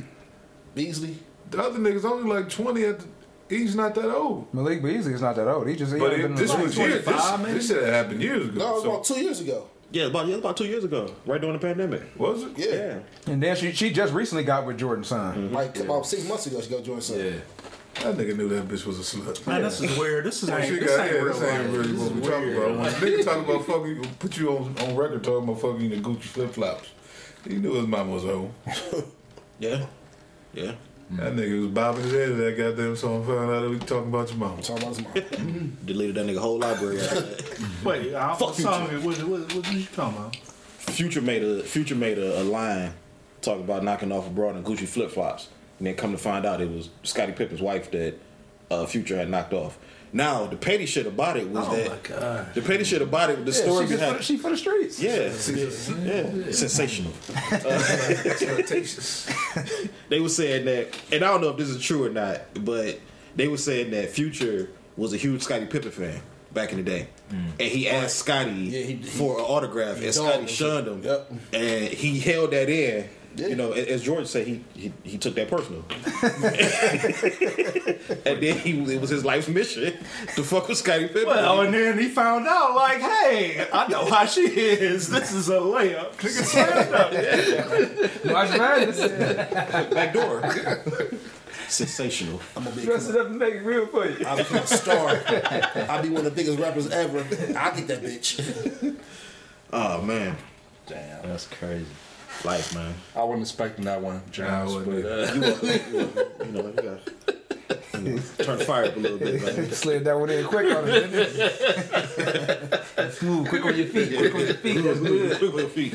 S6: Beasley.
S7: the other niggas only like twenty at the he's not that old.
S5: Malik Beasley is not that old. He just he
S7: But
S5: ain't
S7: it,
S5: been
S7: this
S5: in the
S7: was
S5: league.
S7: years, this,
S4: 25 maybe?
S7: this shit had happened years ago.
S6: No, it was
S7: so-
S6: about two years ago.
S2: Yeah, about yeah, about two years ago, right during the pandemic.
S7: was it?
S6: Yeah.
S2: Yeah.
S5: And then she she just recently got with Jordan son. Mm-hmm.
S6: Like about six months ago, she got joined something.
S7: That nigga knew that bitch was a slut.
S4: Man, this is weird. This is
S7: Well,
S4: ain't,
S7: she
S4: this
S7: got,
S4: ain't
S7: yeah,
S4: real
S7: this ain't
S4: life.
S7: really what we talking about. When nigga talk about fucking, put you on, on record talking about fucking the Gucci flip flops. He knew his mama was home.
S2: Yeah. Yeah.
S7: That nigga was bobbing his head at that goddamn song. Found out that we talking about your mama.
S6: Talking about his mom.
S2: Deleted that nigga whole library.
S4: Wait, I,
S2: Fuck
S4: what
S2: you,
S4: song? What, what, what, what you talking about?
S2: Future made a Future made a, a line talking about knocking off a broad in Gucci flip flops, and then come to find out it was Scottie Pippen's wife that uh, Future had knocked off. Now the petty shit about it was
S4: Oh
S2: that
S4: my god.
S2: the petty shit about it, the
S5: Yeah,
S2: story
S5: she, just for
S2: behind
S5: the, she for the streets.
S2: yeah, yeah, sensational. they were saying that, and I don't know if this is true or not, but they were saying that Future was a huge Scottie Pippen fan, back in the day, mm. and he asked Scotty
S6: Yeah, he- he-
S2: for an autograph, and
S6: dogged
S2: Scotty shunned him,
S6: Yep.
S2: and he held that in.
S6: Yeah.
S2: You know, as George said, he he, he took that personal, and then he it was his life's mission to fuck with Scotty Pippen.
S9: Well, and then he found out, like, hey, I know how she is. This is a layup. Nigga slammed up.
S5: March Madness.
S2: back door. Sensational.
S6: I'm gonna be
S5: Dress it up and make it real for you.
S6: I'll become a star. I'll be one of the biggest rappers ever. I'll get that bitch.
S2: Oh man,
S8: Damn, that's crazy.
S2: Life, man.
S3: I wasn't expecting that one, James.
S4: I
S3: but, uh,
S2: You, want- you, want- you know, you got you know, turn the fire up a little bit, man.
S5: Slid that one in quick on it. Smooth, quick on your feet, quick on your feet. That's good.
S2: Quick with your feet.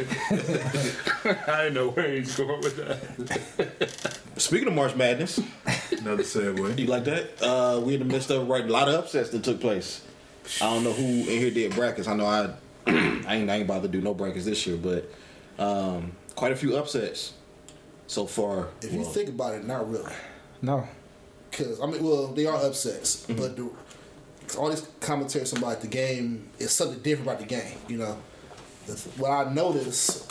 S9: I didn't know where he's going with that.
S2: Speaking of March Madness,
S7: Another segue.
S2: you like that? Uh, we in the midst of right, a lot of upsets that took place. I don't know who in here did brackets. I know I, I ain't, I ain't about to do no brackets this year, but um, quite a few upsets so far.
S6: If you think about it, not really.
S5: No.
S6: Because I mean, well, they are upsets,
S2: Mm-hmm.
S6: but the, 'cause all these commentaries about the game is something different about the game. You know, what I notice,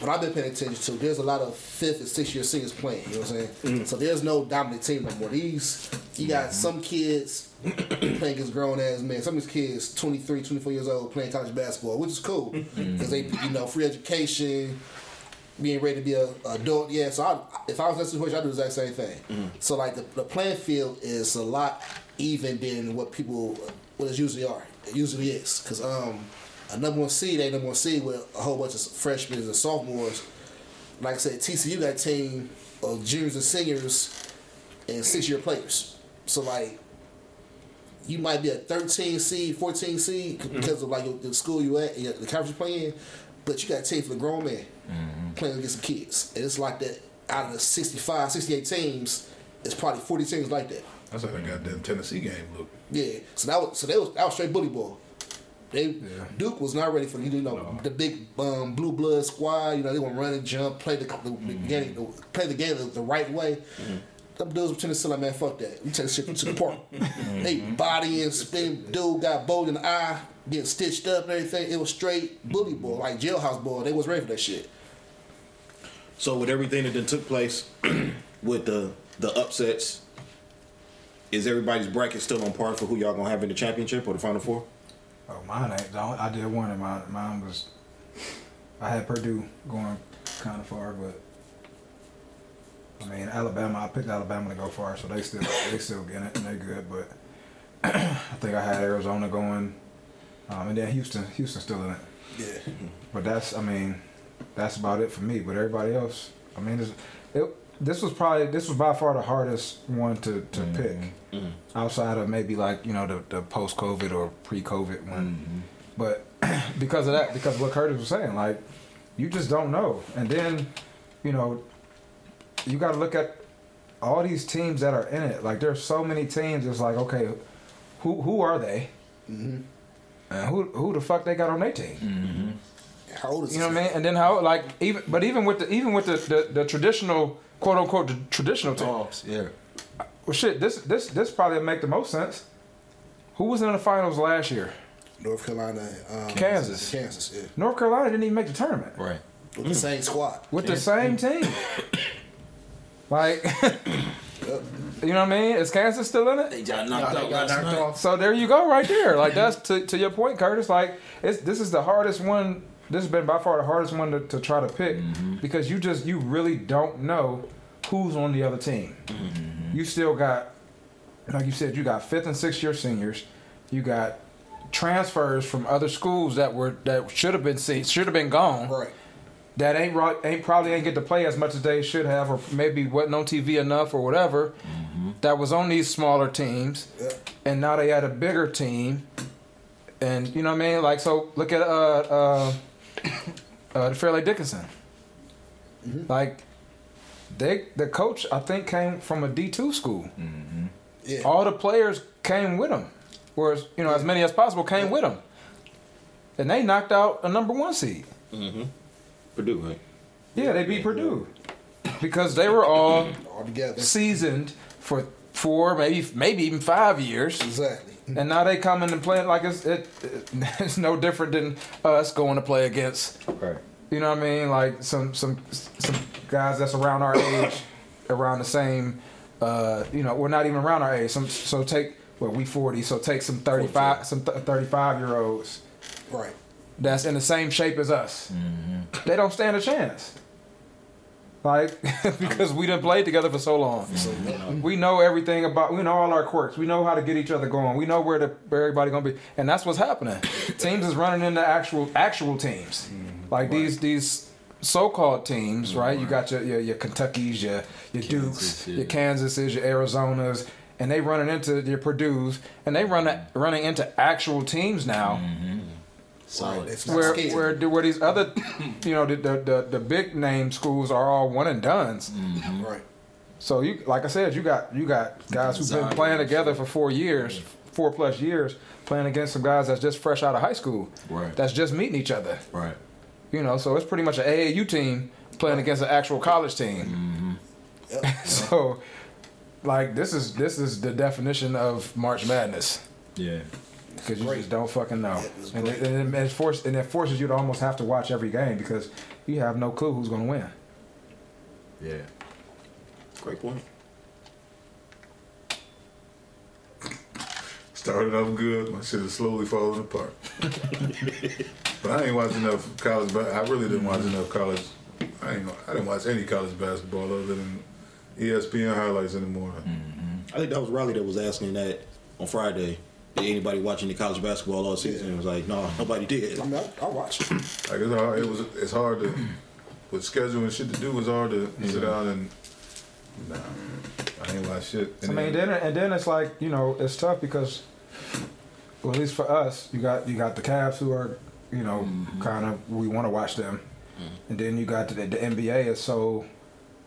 S6: what I've been paying attention to, there's a lot of fifth and sixth year seniors playing. You know what I'm saying?
S2: Mm-hmm.
S6: So there's no dominant team no more. These you got some kids playing against grown ass men. Some of these kids, 23, 24 years old, playing college basketball, which is cool because they, you know, free education being ready to be a adult. Yeah, so I, if I was in that situation, I'd do the exact same thing. So like the, the playing field is a lot even than what people what it usually are. It usually is because um a number one seed ain't number one seed with a whole bunch of freshmen and sophomores. Like I said, TCU got a team of juniors and seniors and six year players. So like you might be a 13 seed, 14 seed mm-hmm. because of like the school you at, and the conference you playing, but you got a team for the grown men mm-hmm. playing against the kids. And it's like that out of the 65, 68 teams, it's probably 40 teams like that.
S7: That's how that goddamn Tennessee game look.
S6: Yeah. So that was so that was that was straight bully ball. They Duke was not ready for you know the big um, blue blood squad. You know they want to run and jump, play the, the, the mm-hmm. game, play the game the, the right way. Them dudes from Tennessee like man, fuck that. We take shit to the park. they body and spin. Dude got bowled in the eye, getting stitched up and everything. It was straight bully ball, mm-hmm. like jailhouse ball. They was ready for that shit.
S2: So with everything that then took place with the the upsets, is everybody's bracket still on par for who y'all gonna have in the championship or the final four?
S5: Oh, mine ain't. I did one, and mine, mine was. I had Purdue going kind of far, but I mean Alabama. I picked Alabama to go far, so they still they still get it and they're good. But I think I had Arizona going, um, and then Houston. Houston still in it.
S6: Yeah.
S5: But that's, I mean, that's about it for me. But everybody else, I mean, it's, it, this was probably this was by far the hardest one to, to mm-hmm. pick, mm-hmm. outside of maybe like you know the, the post COVID or pre COVID one. Mm-hmm. But because of that, because of what Curtis was saying, like you just don't know, and then you know you got to look at all these teams that are in it. Like there's so many teams. It's like okay, who who are they? Mm-hmm. And who who the fuck they got on their team? Mm-hmm.
S6: How old is
S5: You know what I mean? And then how like even but even with the even with the the, the traditional quote unquote the traditional team.
S8: Talks, yeah.
S5: Well, shit, this this this probably make the most sense. Who was in the finals last year?
S6: North Carolina, um,
S5: Kansas.
S6: Kansas, yeah,
S5: North Carolina didn't even make the tournament
S8: Right.
S6: with the hmm. same squad.
S5: with the same team. Like, you know what I mean? Is Kansas still in it?
S2: They got knocked out last night.
S5: So there you go, right there. Like that's to, to your point, Curtis. Like it's this is the hardest one. This has been by far the hardest one to, to try to pick mm-hmm. because you just you really don't know who's on the other team. Mm-hmm. You still got, like you said, you got fifth and sixth year seniors. You got transfers from other schools that were that should have been seen should have been gone
S6: Right.
S5: That ain't right, ain't probably ain't get to play as much as they should have, or maybe wasn't on TV enough, or whatever. That was on these smaller teams,
S6: Yeah.
S5: and now they had a bigger team, and you know what I mean. Like so, look at uh uh, uh the Fairleigh Dickinson. Like they the coach I think came from a D two school.
S6: Yeah.
S5: All the players came with him, whereas you know as many as possible came with him, and they knocked out a number one seed.
S2: Purdue, right?
S5: Yeah, they beat Purdue because they were all
S6: All together.
S5: seasoned for four, maybe maybe even five years.
S6: Exactly.
S5: And now they come in and play like it's it, it, it's no different than us going to play against.
S8: Right.
S5: You know what I mean? Like some some some guys that's around our age, around the same. Uh, you know, we're not even around our age. Some so take well we forty. So take some thirty five some thirty five year olds
S6: Right.
S5: That's in the same shape as us. Mm-hmm. They don't stand a chance. Like because we done played together for so long. We know everything about we know all our quirks. We know how to get each other going. We know where the where everybody gonna be. And that's what's happening. teams is running into actual actual teams. Mm-hmm. Like these these so called teams, mm-hmm. right? You got your, your your Kentucky's, your your Dukes,
S8: yeah.
S5: your Kansases, your Arizonas, and they running into your Purdue's and they run running into actual teams now
S6: Right. It's not
S5: where
S6: scary.
S5: where where these other you know the the, the, the big name schools are all one and done's. Mm-hmm.
S6: Right.
S5: So you like I said, you got you got guys who've been playing together for four years, four plus years, playing against some guys that's just fresh out of high school.
S8: Right.
S5: That's just meeting each other.
S8: Right.
S5: You know, so it's pretty much an AAU team playing against an actual college team. Mm-hmm. so like this is this is the definition of March Madness.
S8: Yeah.
S5: Because you just don't fucking know,
S6: it's
S5: and it, and, it, it force, and it forces you to almost have to watch every game because you have no clue who's going to win.
S8: Yeah.
S2: Great point.
S7: Started off good, my shit is slowly falling apart. but I ain't watching enough college. But I really didn't watch enough college. I ain't. I didn't watch any college basketball other than ESPN highlights anymore. Mm-hmm.
S2: I think that was Rollie that was asking that on Friday. Did anybody watch any college basketball all season? It was like, no, nobody did.
S6: I mean, I, I watch.
S7: Like it's hard. It was. It's hard to with schedule and shit to do. It's hard to sit down and. Nah, I ain't watch shit.
S5: I mean, then and then it's like you know it's tough because, well, at least for us, you got you got the Cavs who are you know mm-hmm. kind of we want to watch them, mm-hmm. and then you got the, the NBA is so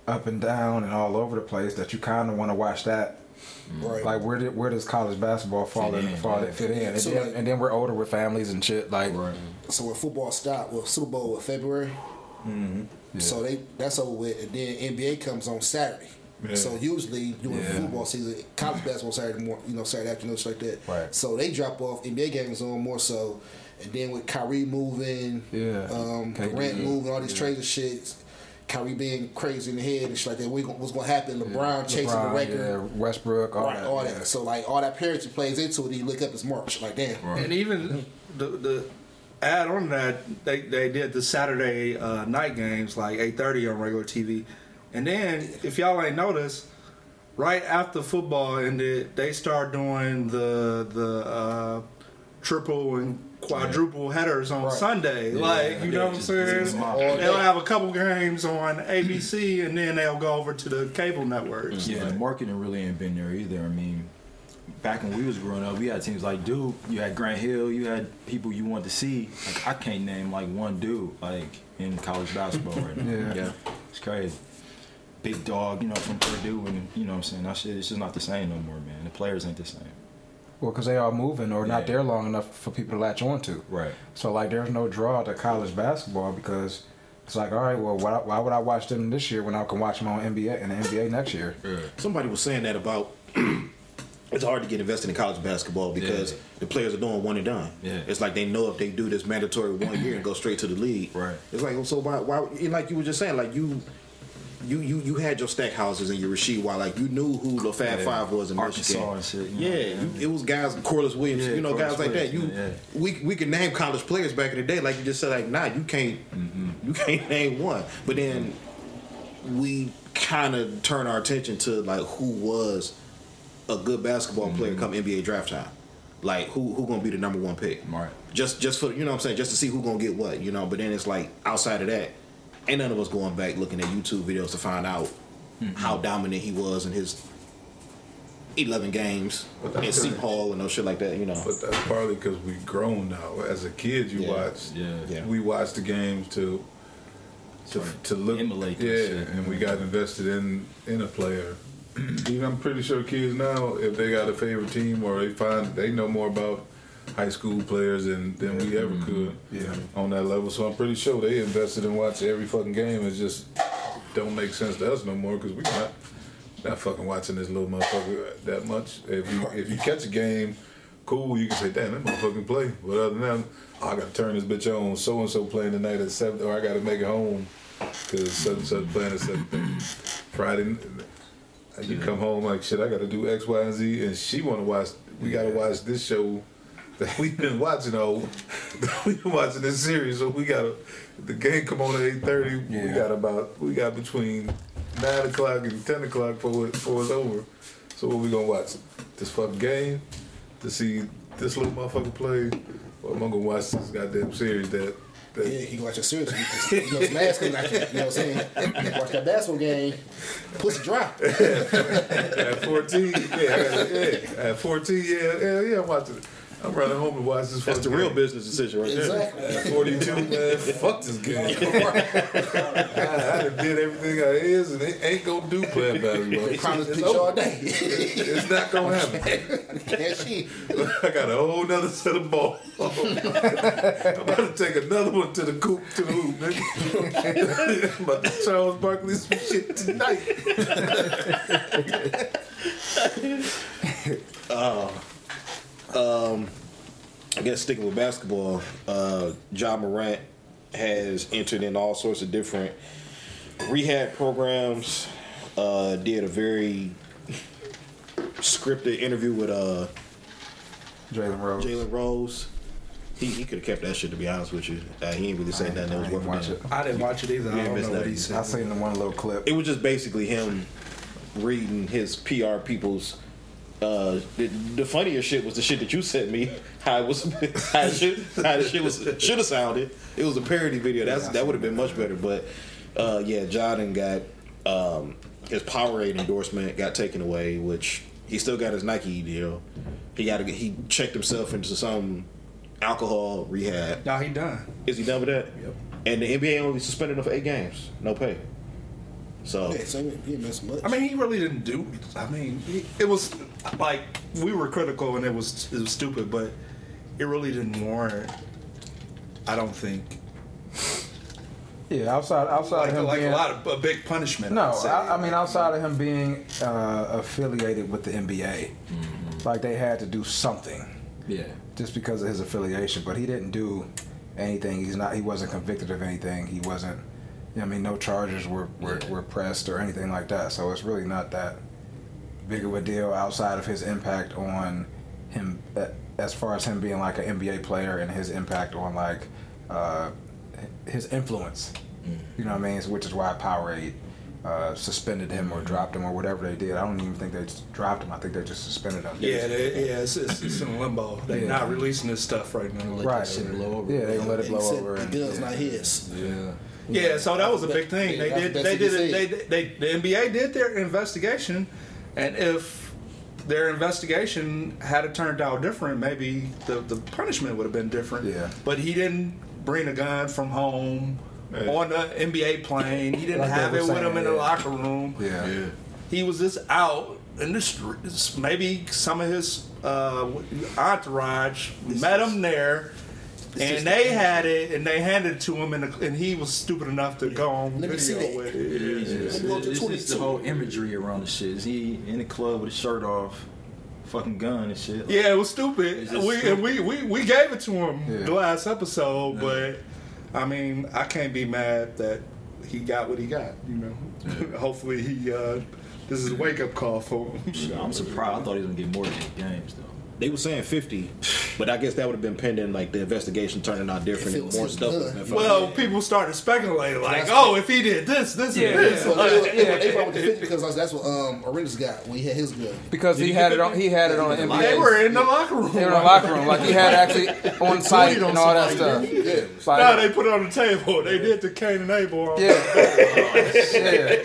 S5: up and down and all over the place that you kind of want to watch that.
S6: Right.
S5: Like where did, where does college basketball fall
S8: Fit
S5: in?
S8: in,
S5: fall
S8: yeah.
S5: fit in? And,
S6: So,
S5: then,
S6: like-
S5: and then we're older with families and shit. Like
S8: Right.
S6: So when football stopped, well, Super Bowl was February. So they that's over with, and then NBA comes on Saturday.
S7: Yeah.
S6: So usually during
S5: Yeah.
S6: football season, college basketball Saturday morning, you know, Saturday afternoon, shit like that.
S5: Right.
S6: So they drop off. NBA games on more so, and then with Kyrie moving,
S5: Yeah.
S6: um,
S5: KD,
S6: Durant moving, all these trades and shit. Kyrie being crazy in the head and shit like that. We what's gonna happen? LeBron chasing
S5: LeBron,
S6: the record.
S5: yeah, Westbrook, all
S6: Right,
S5: that.
S6: all
S5: yeah.
S6: that. So like all that parity plays into it. You look up, it's March. Like damn.
S9: And even the the add on that, they they did the Saturday uh, night games like eight thirty on regular TV, and then if y'all ain't noticed, right after football ended, they start doing the the uh, triple and quadruple headers on Sunday. like you know what I'm saying? They'll have a couple games on ABC, and then they'll go over to the cable networks.
S8: Yeah, the marketing really ain't been there either. I mean, back when we was growing up, we had teams like Duke, you had Grant Hill, you had people you wanted to see. Like I can't name like one dude like in college basketball right now.
S5: Yeah.
S2: Yeah.
S8: It's crazy. Big dog, you know, from Purdue, and you know what I'm saying. That shit, it's just not the same no more, man. The players ain't the same.
S5: Well, because they are moving or not
S8: Yeah.
S5: there long enough for people to latch on to.
S8: Right.
S5: So like, there's no draw to college basketball because it's like, all right, well, why, why would I watch them this year when I can watch them on NBA and the NBA next year?
S2: Somebody was saying that about it's hard to get invested in college basketball because
S8: Yeah.
S2: the players are doing one and done.
S8: Yeah.
S2: It's like they know if they do this mandatory one year and go straight to the league.
S8: Right.
S2: It's like so why why and like you were just saying like you. You, you you had your Stackhouses and your Rasheed Wallace like you knew who the Fab
S8: Yeah.
S2: Five was in
S8: Arkansas
S2: Michigan.
S8: and shit, you know,
S2: yeah,
S8: yeah.
S2: you- it was guys Corliss Williams,
S8: Yeah,
S2: you know,
S8: Corliss
S2: guys like that. You
S8: yeah.
S2: we we can name college players back in the day, like you just said, like nah, you can't
S8: Mm-hmm.
S2: you can't name one. But then we kind of turn our attention to like who was a good basketball player
S8: Mm-hmm.
S2: come NBA draft time. Like who who gonna be the number one pick?
S8: Right.
S2: Just just for you know what I'm saying, just to see who gonna get what, you know. But then it's like outside of that, ain't none of us going back looking at YouTube videos to find out
S8: Mm-hmm.
S2: how dominant he was in his eleven games
S7: But that's
S2: in Seton. Hall and no shit like that, you know.
S7: But that's partly because we grown now. As a kid, you
S2: Yeah.
S7: watch.
S8: Yeah.
S2: Yeah.
S7: We watched the games to to, to look.
S8: Emulate that
S7: Yeah,
S8: shit.
S7: and we got invested in in a player. Even I'm pretty sure kids now, if they got a favorite team or they find they know more about high school players than, than we ever mm-hmm. could
S5: Yeah.
S7: on that level. So I'm pretty sure they invested in watching every fucking game. It just don't make sense to us no more because we not not fucking watching this little motherfucker that much. If you if you catch a game, cool, you can say, damn, that motherfucking play. But other than that, oh, I gotta turn this bitch on. So and so playing tonight at seven, or I gotta make it home because such and such playing at seven. Friday, you come home like shit. I gotta do X, Y, and Z, and she wanna watch. We gotta watch this show we've been watching all. we've been watching this series, so we gotta. The game come on at eight thirty. We got about we got between nine o'clock and ten o'clock before it, before it's over. So what we gonna watch? This fucking game to see this little motherfucker play, or am I gonna watch this goddamn series that? that
S6: Yeah, you can watch a series. You know, it's out. You know what I'm saying? Watch that basketball game, pussy dry.
S7: At 14, yeah, yeah. At 14, yeah, yeah, yeah, I'm watching. I'm running home to watch this.
S2: That's the
S7: fucking
S2: real business decision right there.
S6: Exactly.
S7: 42, man, fuck this game. I, I done did everything I is, and it ain't gonna do playing basketball.
S6: Promise
S7: It's
S6: pitch all
S7: over.
S6: day.
S7: It's not gonna happen.
S6: Can't she?
S7: I got a whole nother set of balls. I'm about to take another one to the coop to the hoop, nigga. I'm about to Charles Barkley some shit tonight.
S2: Uh, I guess sticking with basketball, uh, Ja Morant has entered in all sorts of different rehab programs. Uh, did a very scripted interview with uh,
S5: Jalen Rose.
S2: Jalen Rose. He, he could have kept that shit to be honest with you. Uh, he ain't really saying nothing that was
S5: I
S2: worth
S5: didn't watch
S2: a
S5: it.
S4: I didn't watch it either.
S2: You
S4: I
S2: ain't
S4: don't
S2: missed
S4: know what
S2: nothing.
S4: he said.
S5: I seen the one little clip.
S2: It was just basically him reading his PR people's. Uh, the, the funnier shit was the shit that you sent me. How it was, how the shit, how the shit was should have sounded. It was a parody video. That's that would have been much better. But uh, yeah, Jordan got um, his Powerade endorsement got taken away, which he still got his Nike deal. He got to he checked himself into some alcohol rehab.
S4: No, he done.
S2: Is he done with that? Yep. And the NBA only suspended him for eight games, no pay. So
S6: Yeah, so he didn't miss much.
S4: I mean, he really didn't do. I mean, he, it was like we were critical and it was it was stupid, but it really didn't warrant. I don't think
S5: Yeah, outside outside
S4: like,
S5: of him
S4: like
S5: being
S4: a lot of a big punishment.
S5: no,
S4: I'd.
S5: I, I mean outside of him being uh, affiliated with the NBA, like they had to do something
S8: Yeah.
S5: just because of his affiliation. But he didn't do anything. He's not. He wasn't convicted of anything. He wasn't. I mean, no charges were, were, were pressed or anything like that. So it's really not that big of a deal outside of his impact on him, uh, as far as him being like an NBA player and his impact on like uh, his influence. You know what I mean? Which is why Powerade uh, suspended him or dropped him or whatever they did. I don't even think they just dropped him. I think they just suspended him.
S4: Yeah, they, yeah, it's, it's, it's in limbo. They're
S5: Yeah.
S4: not releasing this stuff right now.
S5: Right. Yeah, they gonna let it blow
S6: said
S5: over.
S6: the
S5: and-
S6: gun's
S5: yeah.
S6: not his.
S8: Yeah.
S4: Yeah, so that was a big thing. They did.
S6: the
S4: They did.
S6: he
S4: It, they, they, the NBA did their investigation, and if their investigation had it turned out different, maybe the, the punishment would have been different.
S5: Yeah.
S4: But he didn't bring a gun from home
S7: Hey.
S4: on the NBA plane. He didn't
S5: Like
S4: have
S5: were
S4: it with
S5: saying,
S4: him in the locker room.
S5: Yeah.
S7: Yeah.
S4: He was just out in the streets. Maybe some of his uh, entourage met him there. And they had it, and they handed it to him, and, and he was stupid enough to go on
S6: Let me see
S4: video
S6: that.
S4: with it.
S8: It's,
S6: Go to
S8: it's just
S6: 22.
S8: the whole imagery around the shit. Is he in the club with his shirt off, fucking gun and shit? Like,
S4: Yeah, it was stupid.
S8: It's just
S4: We, and we, we we gave it to him
S5: Yeah.
S4: the last episode, but I mean, I can't be mad that he got what he got. You know, hopefully he uh, this is a wake up call for him.
S8: I'm surprised. I thought he was gonna get more than eight games though.
S2: They were saying 50, but I guess that would have been pending like the investigation turning out different and more stuff.
S6: gun.
S2: been
S4: Well,
S2: found.
S4: people started speculating like,
S6: That's
S4: oh, if he did this, this,
S5: Yeah,
S4: and this.
S6: Well, they, were- they, were- they brought with the 50 because that's what um, Arenas got when he had his gun.
S5: Because he had it on. He had it on the NBA.
S4: They were in the locker room.
S5: They were in the locker room. Like he had actually on site and all that stuff.
S6: Yeah.
S5: Like,
S4: No, they put it on the table. They did the Cain and Abel. on-
S5: yeah. yeah.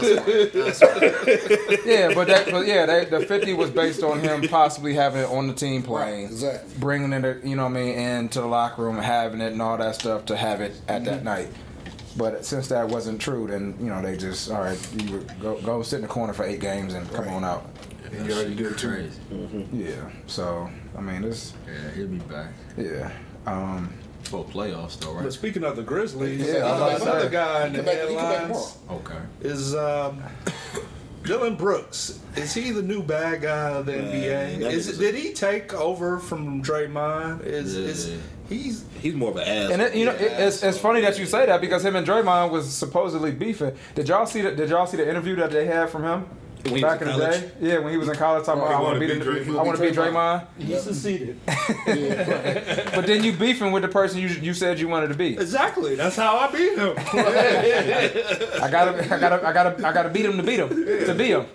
S5: Yeah, but that, but yeah, they, the fifty was based on him possibly having it on the team plane,
S6: Exactly.
S5: bringing it, you know what I mean, into the locker room, having it and all that stuff to have it at that night. But since that wasn't true, then you know they just all right, you go go sit in the corner for eight games and come on out.
S7: And you already did it too.
S8: Crazy.
S5: Yeah. So I mean, this.
S8: Yeah, he'll be back
S5: yeah. Um,
S8: for playoffs though,
S4: But
S8: right?
S4: speaking of the Grizzlies,
S5: Yeah, I was about to
S4: another guy in the
S6: come back, he come back
S4: headlines.
S8: Okay.
S4: is um, Dillon Brooks is he the new bad guy of the NBA?
S2: that
S4: Is
S2: is
S4: it, did he take over from Draymond? Is is he's
S2: He's more of an ass.
S5: And it, you know, it, it's, it's funny that you say that because him and Draymond was supposedly beefing. Did y'all see the Did y'all see the interview that they had from him
S2: When he
S5: back
S2: was
S5: in
S2: in
S5: the day? Yeah, when he was in college, talking about
S7: he
S5: I want to
S7: to
S5: be,
S7: be
S5: the,
S7: Draymond.
S5: I want to be Draymond.
S4: he succeeded.
S5: But then you beefing with the person you you said you wanted to be.
S4: exactly. That's how I beat him.
S5: I gotta, I gotta, I gotta, I gotta beat him to beat him to beat him.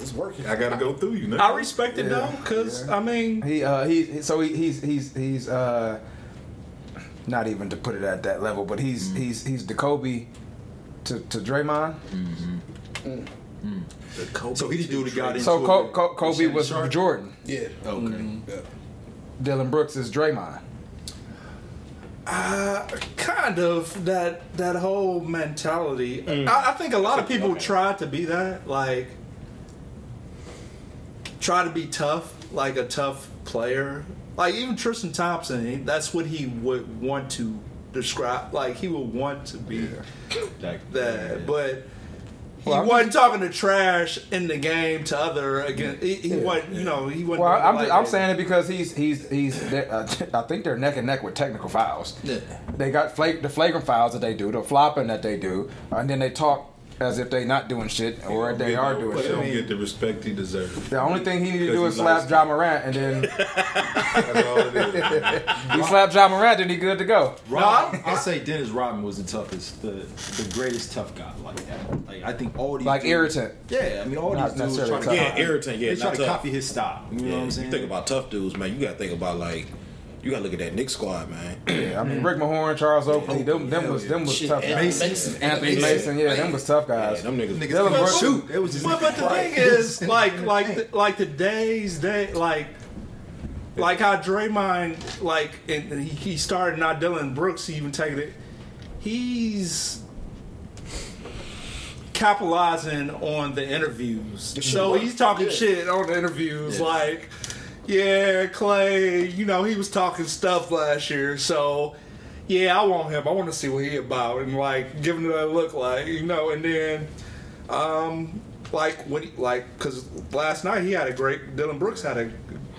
S6: It's working.
S7: I gotta go through you now.
S4: I respect it though, because I mean,
S5: He, uh, he, so he, he's, he's, he's, uh, not even to put it at that level, but he's,
S2: Mm-hmm.
S5: he's, he's the Kobe to to Draymond. Mm.
S8: So he the dude that got into
S5: So
S8: it
S5: Co- Co- Kobe was
S8: Sharpe?
S5: Jordan.
S6: Yeah.
S8: Okay.
S5: Mm. Dillon Brooks is Draymond.
S4: uh, kind of that that whole mentality. Mm. I, I think a lot of people try to be that, like try to be tough, like a tough player. Like even Tristan Thompson, that's what he would want to describe. Like he would want to be that, but. He
S5: I'm
S4: wasn't talking to trash in the game to other again. He, he wasn't, you know, he wasn't.
S5: Well, I'm, just, I'm saying it because he's he's he's. Uh, I think they're neck and neck with technical fouls.
S4: Yeah.
S5: They got flag, the flagrant fouls that they do, the flopping that they do, and then they talk as if they not doing shit or if they are doing
S7: He don't get the respect he deserves.
S5: The only thing he need to do is slap Ja Morant, and then
S7: That's all it is.
S5: he slap Ja Morant, then he good to go.
S8: Rob, I'll say Dennis Rodman was the toughest, the the greatest tough guy like that. Like I think all these
S5: Like
S8: dudes-
S5: irritant.
S8: Yeah, I mean all
S5: Not
S8: these dudes
S5: necessarily
S8: try to
S5: tough.
S2: Yeah, irritant, yeah,
S8: They try to
S2: tough.
S8: copy his style. You know
S2: Yeah,
S8: what I'm saying?
S2: you think about tough dudes, man. You gotta think about like, you gotta look at that Knicks squad, man.
S5: Yeah, I mean Rick Mahorn, Charles Oakley, them, them was them was
S6: Shit,
S5: tough
S6: Anthony
S5: guys.
S6: Mason.
S5: Anthony Mason, yeah, them was tough
S2: Yeah,
S5: guys.
S2: them niggas.
S8: Niggas
S5: Dillon
S8: couldn't shoot. It was just
S4: But, but the thing is, like, like, the, like the days, day, like, like how Draymond, like, and he, he started not Dillon Brooks even taking it. He's capitalizing on the interviews, so he's talking shit on the interviews, like, yeah, Klay, you know, he was talking stuff last year, so. Yeah, I want him. I want to see what he about, and like giving it a look, like you know, and then um, like what, he, like because last night he had a great. Dillon Brooks had a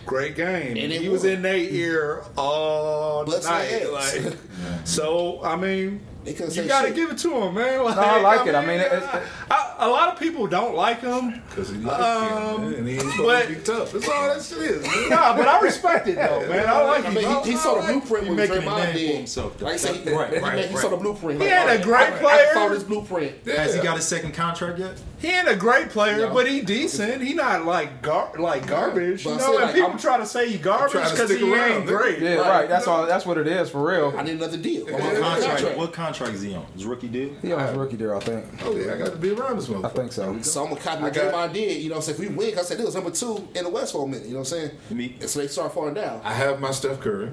S4: great game.
S6: And
S4: he was
S6: won.
S4: in their ear all
S6: Bust
S4: night. Like, so I mean, you got to
S6: shit.
S4: give it to him, man. Like,
S5: No, I like it. I mean, it- it-
S4: I- a lot of people don't like him.
S7: Because he likes
S4: Um,
S7: man, and he ain't supposed
S4: but-
S7: to be tough. That's all that shit is, man.
S4: Nah, but I respect it though, man. I like
S6: I
S4: him.
S6: mean, he, he saw the blueprint when
S8: making a
S6: Draymond
S8: name for
S6: did.
S8: himself.
S6: Like I said, he,
S8: Right,
S6: he,
S8: right,
S6: made- he
S8: right.
S6: saw the blueprint.
S4: He
S6: Like,
S4: had a
S6: alright,
S4: great
S6: I, I
S4: player.
S6: followed this blueprint.
S8: Has he got a second contract yet?
S4: He ain't a great player,
S6: No.
S4: but he decent. He not like gar- like garbage.
S6: But
S4: You know,
S6: said,
S4: and
S6: like,
S4: people
S6: I'm-
S4: try to say he garbage because he
S7: around,
S4: ain't great.
S5: Yeah, right. That's all. That's what it is for real.
S6: I need another deal.
S8: What contract? What contract is he on? His rookie deal?
S5: He on his rookie deal, I think.
S7: Oh, yeah, I got to be around this
S5: I
S7: motherfucker.
S5: think so.
S6: So I'm gonna copy what
S7: I got-
S6: Draymond did. You know, what I'm saying if we win, 'cause I said it was number two in the West for a minute. You know what I'm saying?
S8: Me.
S6: And so they start falling down.
S7: I have my Steph Curry.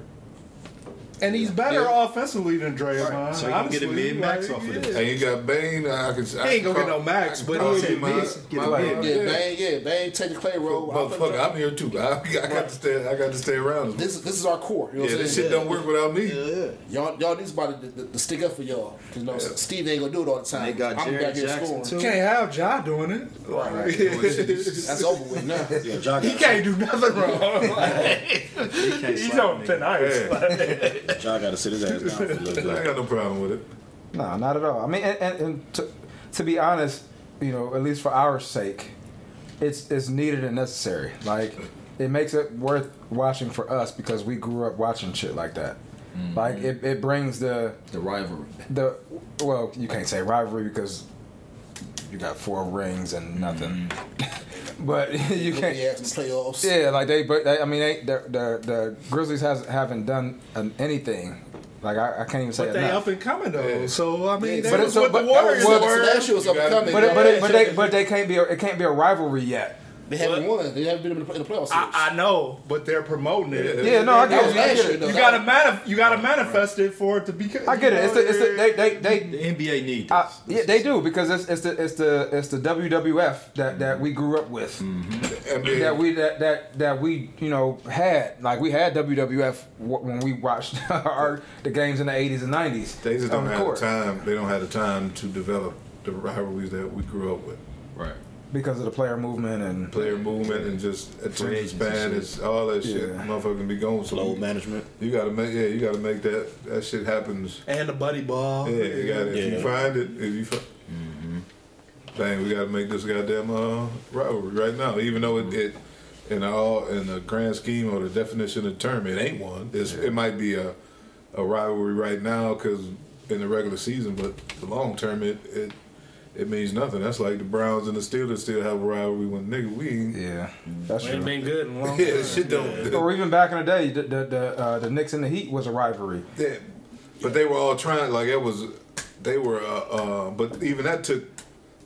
S4: And he's better
S6: Yeah.
S4: offensively than Draymond.
S8: So he can get a
S4: honestly.
S8: mid-max
S4: Like,
S8: off of this.
S7: And you got Bane. I can. I
S4: He ain't gonna get no max, but
S7: can call
S4: he'll
S7: him
S4: get
S7: my-
S4: decent.
S8: Get
S7: my
S8: a
S7: man.
S6: Yeah, Bane, yeah, Bane, take the Klay role. I'll
S7: Motherfucker, I'm here too. I, I got to stay. I got to stay around.
S6: This this is our core. You know
S7: yeah, this
S6: saying?
S7: shit don't work without me.
S6: Yeah, Y'all, y'all need somebody to, to, to stick up for y'all. you know, Steve ain't gonna do it all the time.
S8: They got
S6: I'm back here
S8: Jackson,
S6: scoring.
S8: too.
S4: Can't have Ja doing it. Like,
S6: That's over with now.
S2: Yeah, Ja
S4: he can't do nothing wrong. Like,
S8: He can't
S4: he's on
S8: a nigga.
S4: thin ice.
S2: Ja got to sit his ass down for a little
S7: I got no problem with it.
S5: No, not at all. I mean, and, and, and to, to be honest, you know, at least for our sake, it's it's needed and necessary. Like, it makes it worth watching for us because we grew up watching shit like that. Like, mm-hmm. it, it brings the
S8: The rivalry.
S5: the well, you can't say rivalry because you got four rings and nothing. Mm-hmm. but you can't.
S6: Yeah, some playoffs.
S5: Yeah, like they, but they, I mean, they, the, the the Grizzlies has haven't done anything. Like I, I can't even say
S4: But they
S5: enough.
S4: up and coming though. So I mean,
S6: Yeah,
S4: that
S5: but
S4: was what
S5: but-
S4: the Warriors
S5: but-
S6: So
S4: were.
S6: was up and coming.
S5: But it, but but they but they can't be a, it can't be a rivalry yet.
S6: They haven't won. They haven't been in the, in the playoffs.
S4: I, I know, but they're promoting it.
S5: Yeah, no, I
S6: that
S5: get
S6: was
S5: it. I get it.
S6: though.
S4: You
S6: That
S4: gotta
S6: was-
S4: manif- you gotta manifest it for it to be.
S5: I get it. It's the, it's the, they they they
S8: The NBA needs. this.
S5: Yeah, they do because it's, it's the it's the it's the WWF that, that we grew up with, mm-hmm.
S7: NBA,
S5: that we that, that that we you know had like we had WWF when we watched our the games in the eighties and nineties.
S7: they just don't have the time. They don't have the time to develop the rivalries that we grew up with. Right.
S5: Because of the player movement and
S7: Player movement and just attention
S8: agency
S7: span is all that shit.
S5: Yeah.
S7: Motherfucker be going. So
S2: Load
S7: you,
S2: management.
S7: you gotta make yeah, you gotta make that that shit happens.
S4: And the buddy ball.
S7: Yeah, you got to If you find it, if you find, bang, we got to make this goddamn uh, rivalry right now. Even though it, it in all in the grand scheme or the definition of the term, it ain't one. It's, It might be a a rivalry right now because in the regular season, but the long term, it it it means nothing. That's like the Browns and the Steelers still have a rivalry when nigga we ain't.
S5: yeah, that's
S4: Ain't
S5: true.
S4: been good in a long
S7: Yeah, shit don't.
S5: Or even back in the day, the the the, uh, the Knicks and the Heat was a rivalry.
S7: Yeah, but they were all trying like it was. They were, uh, uh, but even that took.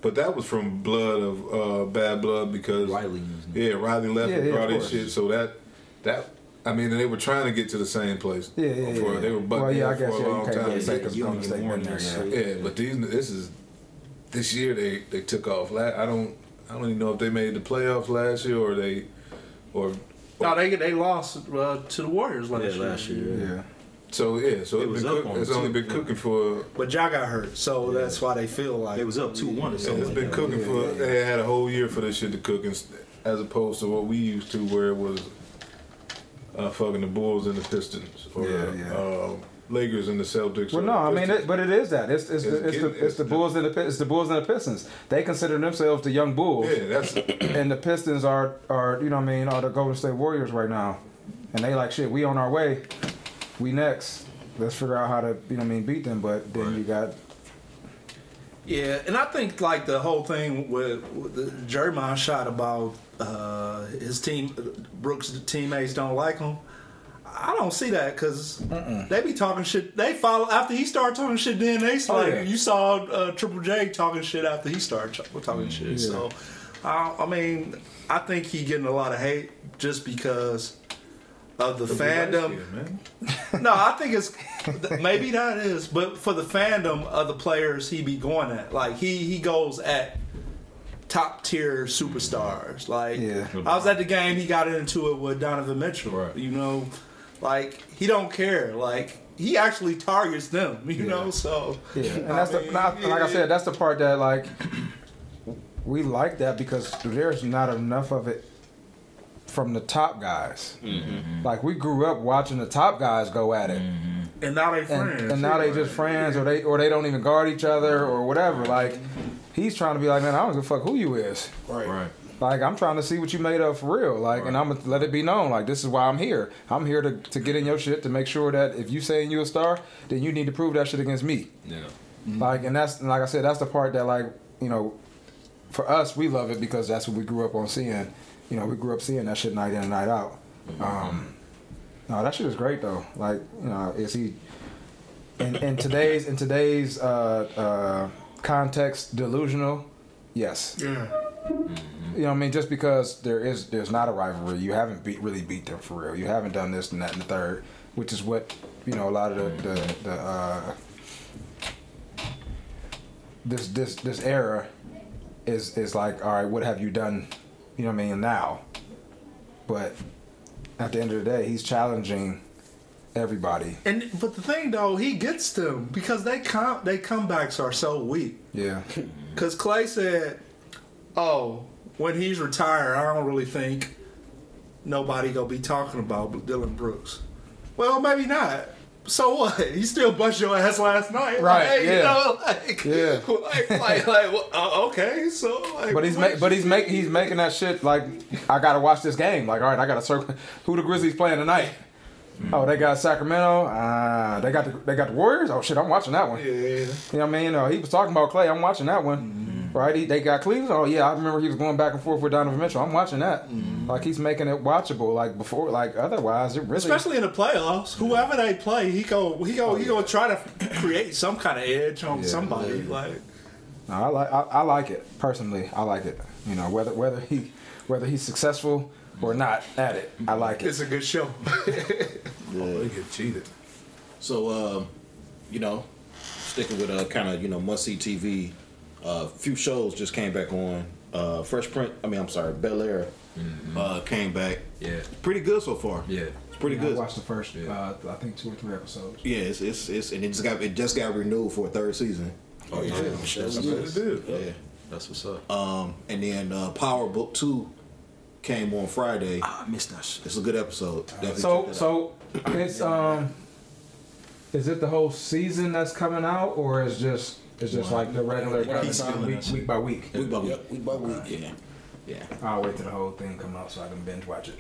S7: But that was from blood of uh, bad blood because
S8: Riley
S7: Yeah, Riley left
S5: Yeah,
S7: and brought
S5: of
S7: his shit. So that that I mean, they were trying to get to the same place.
S5: Yeah, yeah,
S7: For-
S5: yeah.
S7: They were butting
S5: well, yeah, I
S7: heads
S5: guess
S7: for
S5: yeah,
S7: a long time.
S5: really say
S8: Yeah,
S5: because
S8: you don't
S5: Golden
S8: get
S5: State
S8: more
S5: been
S8: than
S5: there.
S8: that
S5: Yeah.
S7: Yeah, but these this is this year they they took off. La- I don't I don't even know if they made the playoffs last year or they or
S4: No, they they lost uh, to the Warriors last
S1: Yeah,
S4: year.
S1: last year.
S5: Yeah.
S7: so yeah. So
S1: It
S7: it's,
S1: was
S7: been cook,
S1: on
S7: it's
S1: them,
S7: only been cooking for.
S4: But Ja got hurt, so that's why they feel like
S1: It was up two one or
S7: Yeah,
S1: something.
S7: it's
S1: like
S7: been
S1: that.
S7: cooking
S5: Yeah,
S7: for.
S5: yeah, yeah.
S7: They had a whole year for this shit to cook, ins- as opposed to what we used to, where it was uh, fucking the Bulls and the Pistons, or
S5: Yeah, yeah.
S7: Um, Lakers and the Celtics.
S5: Well, no, I mean, it, but it is that. It's it's,
S7: It's
S5: the, it's,
S7: getting-
S5: the, it's
S7: it's
S5: the
S7: the-
S5: Bulls and the it's the Bulls and the Pistons. They consider themselves the young Bulls,
S7: yeah, that's
S5: and the Pistons are are you know what I mean are the Golden State Warriors right now, and they like shit. We on our way, we next. Let's figure out how to you know what I mean beat them. But then you got
S4: Yeah, and I think like the whole thing with, with the Jeremiah shot about uh, his team, Brooks' teammates don't like him. I don't see that because they be talking shit. They follow after he started talking shit. Then they like
S5: yeah.
S4: you saw uh, Triple J talking shit after he started ch- talking shit. So, I, I mean, I think he getting a lot of hate just because of the fandom.
S7: Yeah, man.
S4: No, I think it's maybe that is, but for the fandom of the players he be going at, like he he goes at top tier superstars. Like
S5: Yeah.
S4: I was at the game, he got into it with Donovan Mitchell.
S7: Right.
S4: You know, like he don't care. Like he actually targets them. You know, so
S5: yeah, and
S4: I
S5: that's the
S4: mean,
S5: not, like I said, that's the part that like we like that because there's not enough of it from the top guys. Like we grew up watching the top guys go at it.
S4: and now they
S5: and,
S4: friends.
S5: and now they just friends or they or they don't even guard each other or whatever. Like he's trying to be like, man, I don't give a fuck who you is.
S6: Right.
S7: Right.
S5: Like I'm trying to see what you made of for real. Like, and I'm gonna let it be known. Like this is why I'm here. I'm here to, to get in your shit to make sure that if you saying you a star, then you need to prove that shit against me.
S7: Yeah.
S5: Like, and that's like I said, that's the part that like you know, for us we love it because that's what we grew up on seeing. You know, we grew up seeing that shit night in and night out. Um, no, that shit is great though. Like, you know, is he in, in today's in today's uh, uh, context delusional? Yes.
S4: yeah.
S5: You know what I mean? Just because there is there's not a rivalry, you haven't beat really beat them for real. You haven't done this and that and the third, which is what you know a lot of the the, the uh, this this this era is is like all right. What have you done? You know what I mean? Now, but at the end of the day, he's challenging everybody.
S4: And but the thing though, he gets them because they come they comebacks are so weak.
S5: Yeah,
S4: Because Klay said, "Oh, when he's retired, I don't really think nobody gonna be talking about Dillon Brooks." Well, maybe not. So what? He still bust your ass last night,
S5: Right,
S4: Like,
S5: yeah.
S4: You know, like,
S5: Yeah.
S4: like, like, like well, uh, okay, so like,
S5: but he's
S4: what
S5: ma- but he's make he's making that shit like I gotta watch this game. Like all right, I gotta circle who the Grizzlies playing tonight. Oh, they got Sacramento. Uh, they got the they got the Warriors. Oh shit, I'm watching that one.
S4: Yeah,
S5: You know what I mean? Uh, he was talking about Klay. I'm watching that one. Right? He, they got Cleveland. Oh yeah, I remember he was going back and forth with Donovan Mitchell. I'm watching that. Like he's making it watchable. Like before, like otherwise, it really.
S4: especially in the playoffs. Whoever they play, he go he go he gonna try to create some kind of edge on somebody. Like,
S5: No, I like I, I like it personally. I like it. You know whether whether he whether he's successful or not at it, I like it.
S4: it's a good show.
S7: Oh, they get cheated.
S2: So, um, you know, sticking with uh, kind of you know must see TV. A uh, few shows just came back on. Uh, Fresh Prince. I mean, I'm sorry, Bel Air uh, came back.
S7: Yeah.
S2: Pretty good so far.
S7: Yeah.
S2: It's pretty
S5: I
S2: good.
S5: watched the first, uh, I think two or three episodes.
S2: Yeah, it's, it's it's and it just got it just got renewed for a third season.
S7: Oh yeah.
S6: Sure.
S7: That's what it is.
S2: Yeah.
S1: That's what's up.
S2: Um, and then uh, Power Book Two came on Friday.
S8: I missed that shit.
S2: It's a good episode. Definitely
S5: So
S2: check
S5: so it's um, is it the whole season that's coming out, or is just it's just like the regular
S6: One at a
S5: week,
S6: time.
S5: week, week by week?
S2: week by week.
S6: Yep, week by week.
S2: Yeah, yeah,
S5: I'll wait till the whole thing come out so I can binge watch it.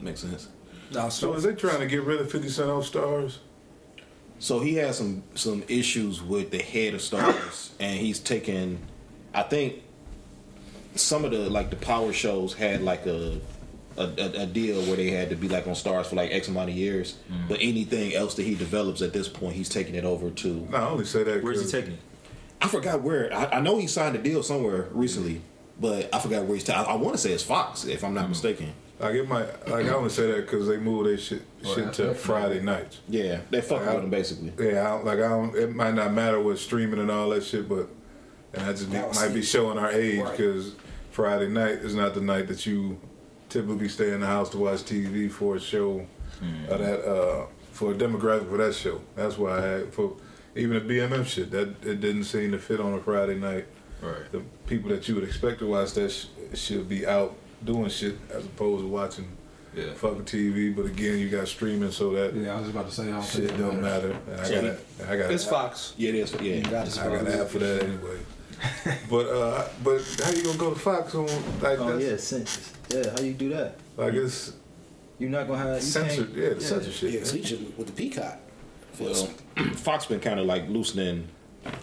S2: makes sense.
S4: No,
S7: So
S4: so
S7: is they trying to get rid of 50 Cent off Starz?
S2: So he has some some issues with the head of Starz, and he's taken. I think some of the like the power shows had like a a, a, a deal where they had to be like on Starz for like X amount of years. Mm. But anything else that he develops at this point, he's taking it over to.
S7: No, I only say that.
S1: Where's he
S7: 'cause-
S1: taking it?
S2: I forgot where. I, I know he signed a deal somewhere recently, but I forgot where he's. ta- I, I want to say it's Fox, if I'm not mistaken.
S7: Like it might. Like I only say that because they moved their shit shit to Friday nights.
S2: Yeah, they fucking with him basically.
S7: Yeah, I don't, like I don't. It might not matter with streaming and all that shit, but and I just be,
S6: Now,
S7: might be showing our age
S6: Right.
S7: because Friday night is not the night that you typically stay in the house to watch TV for a show of that uh, for a demographic for that show. That's why I had for even the BMF shit that it didn't seem to fit on a Friday night.
S1: Right.
S7: The people that you would expect to watch that sh- should be out doing shit as opposed to watching
S1: Yeah.
S7: fucking TV. But again, you got streaming, so that
S5: Yeah, I was about to say I don't
S7: shit
S5: it
S7: don't
S5: matters.
S7: matter. And I
S2: So
S7: got a, I got
S4: it's
S7: a,
S4: Fox.
S2: Yeah, it is. Yeah,
S7: I got an app for that anyway. but uh, but how you gonna go to Fox on like
S8: Oh yeah, census. Yeah, how you do that?
S7: like it's
S8: You're not gonna have you
S7: censored?
S8: can't-
S7: Yeah, the censorship.
S6: Yeah, so you should with the peacock.
S2: Well, Fox been kind of like loosening,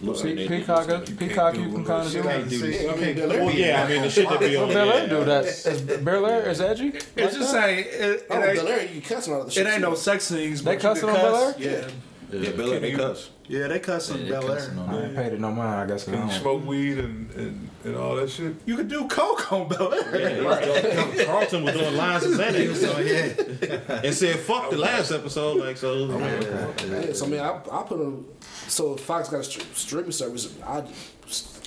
S2: loosening.
S5: Pe- Peacock,
S7: You
S5: Peacock, you
S7: do
S5: can
S7: it.
S5: kind of
S7: You
S5: do
S7: can't do
S6: See,
S7: this.
S6: I mean,
S2: Well,
S6: Air.
S2: yeah, I mean the shit that be on.
S5: Bel Air
S2: yeah.
S5: do that. Is Bel Air is edgy?
S4: It's just saying it, it,
S6: Oh,
S4: ain't,
S6: Bel Air, you cussing on the
S4: it ain't
S6: too.
S4: no sex scenes.
S5: They
S4: but
S5: cussing
S4: can
S5: on Bel
S4: cuss.
S6: Yeah.
S2: Yeah, Bel Air, they cuss.
S4: Yeah, they cuss on
S8: Yeah, they
S4: Bel
S8: cussing
S4: Air.
S5: I ain't paid it no mind. I guess. 'cause I
S7: Can you smoke weed and, and, and all that shit?
S4: You could do coke on Bel Air.
S2: Carlton was doing lines of Xanax, so yeah, and said fuck the last episode, like so.
S6: Oh, yeah, so I mean, I, I put them. So Fox got a str- streaming service, I.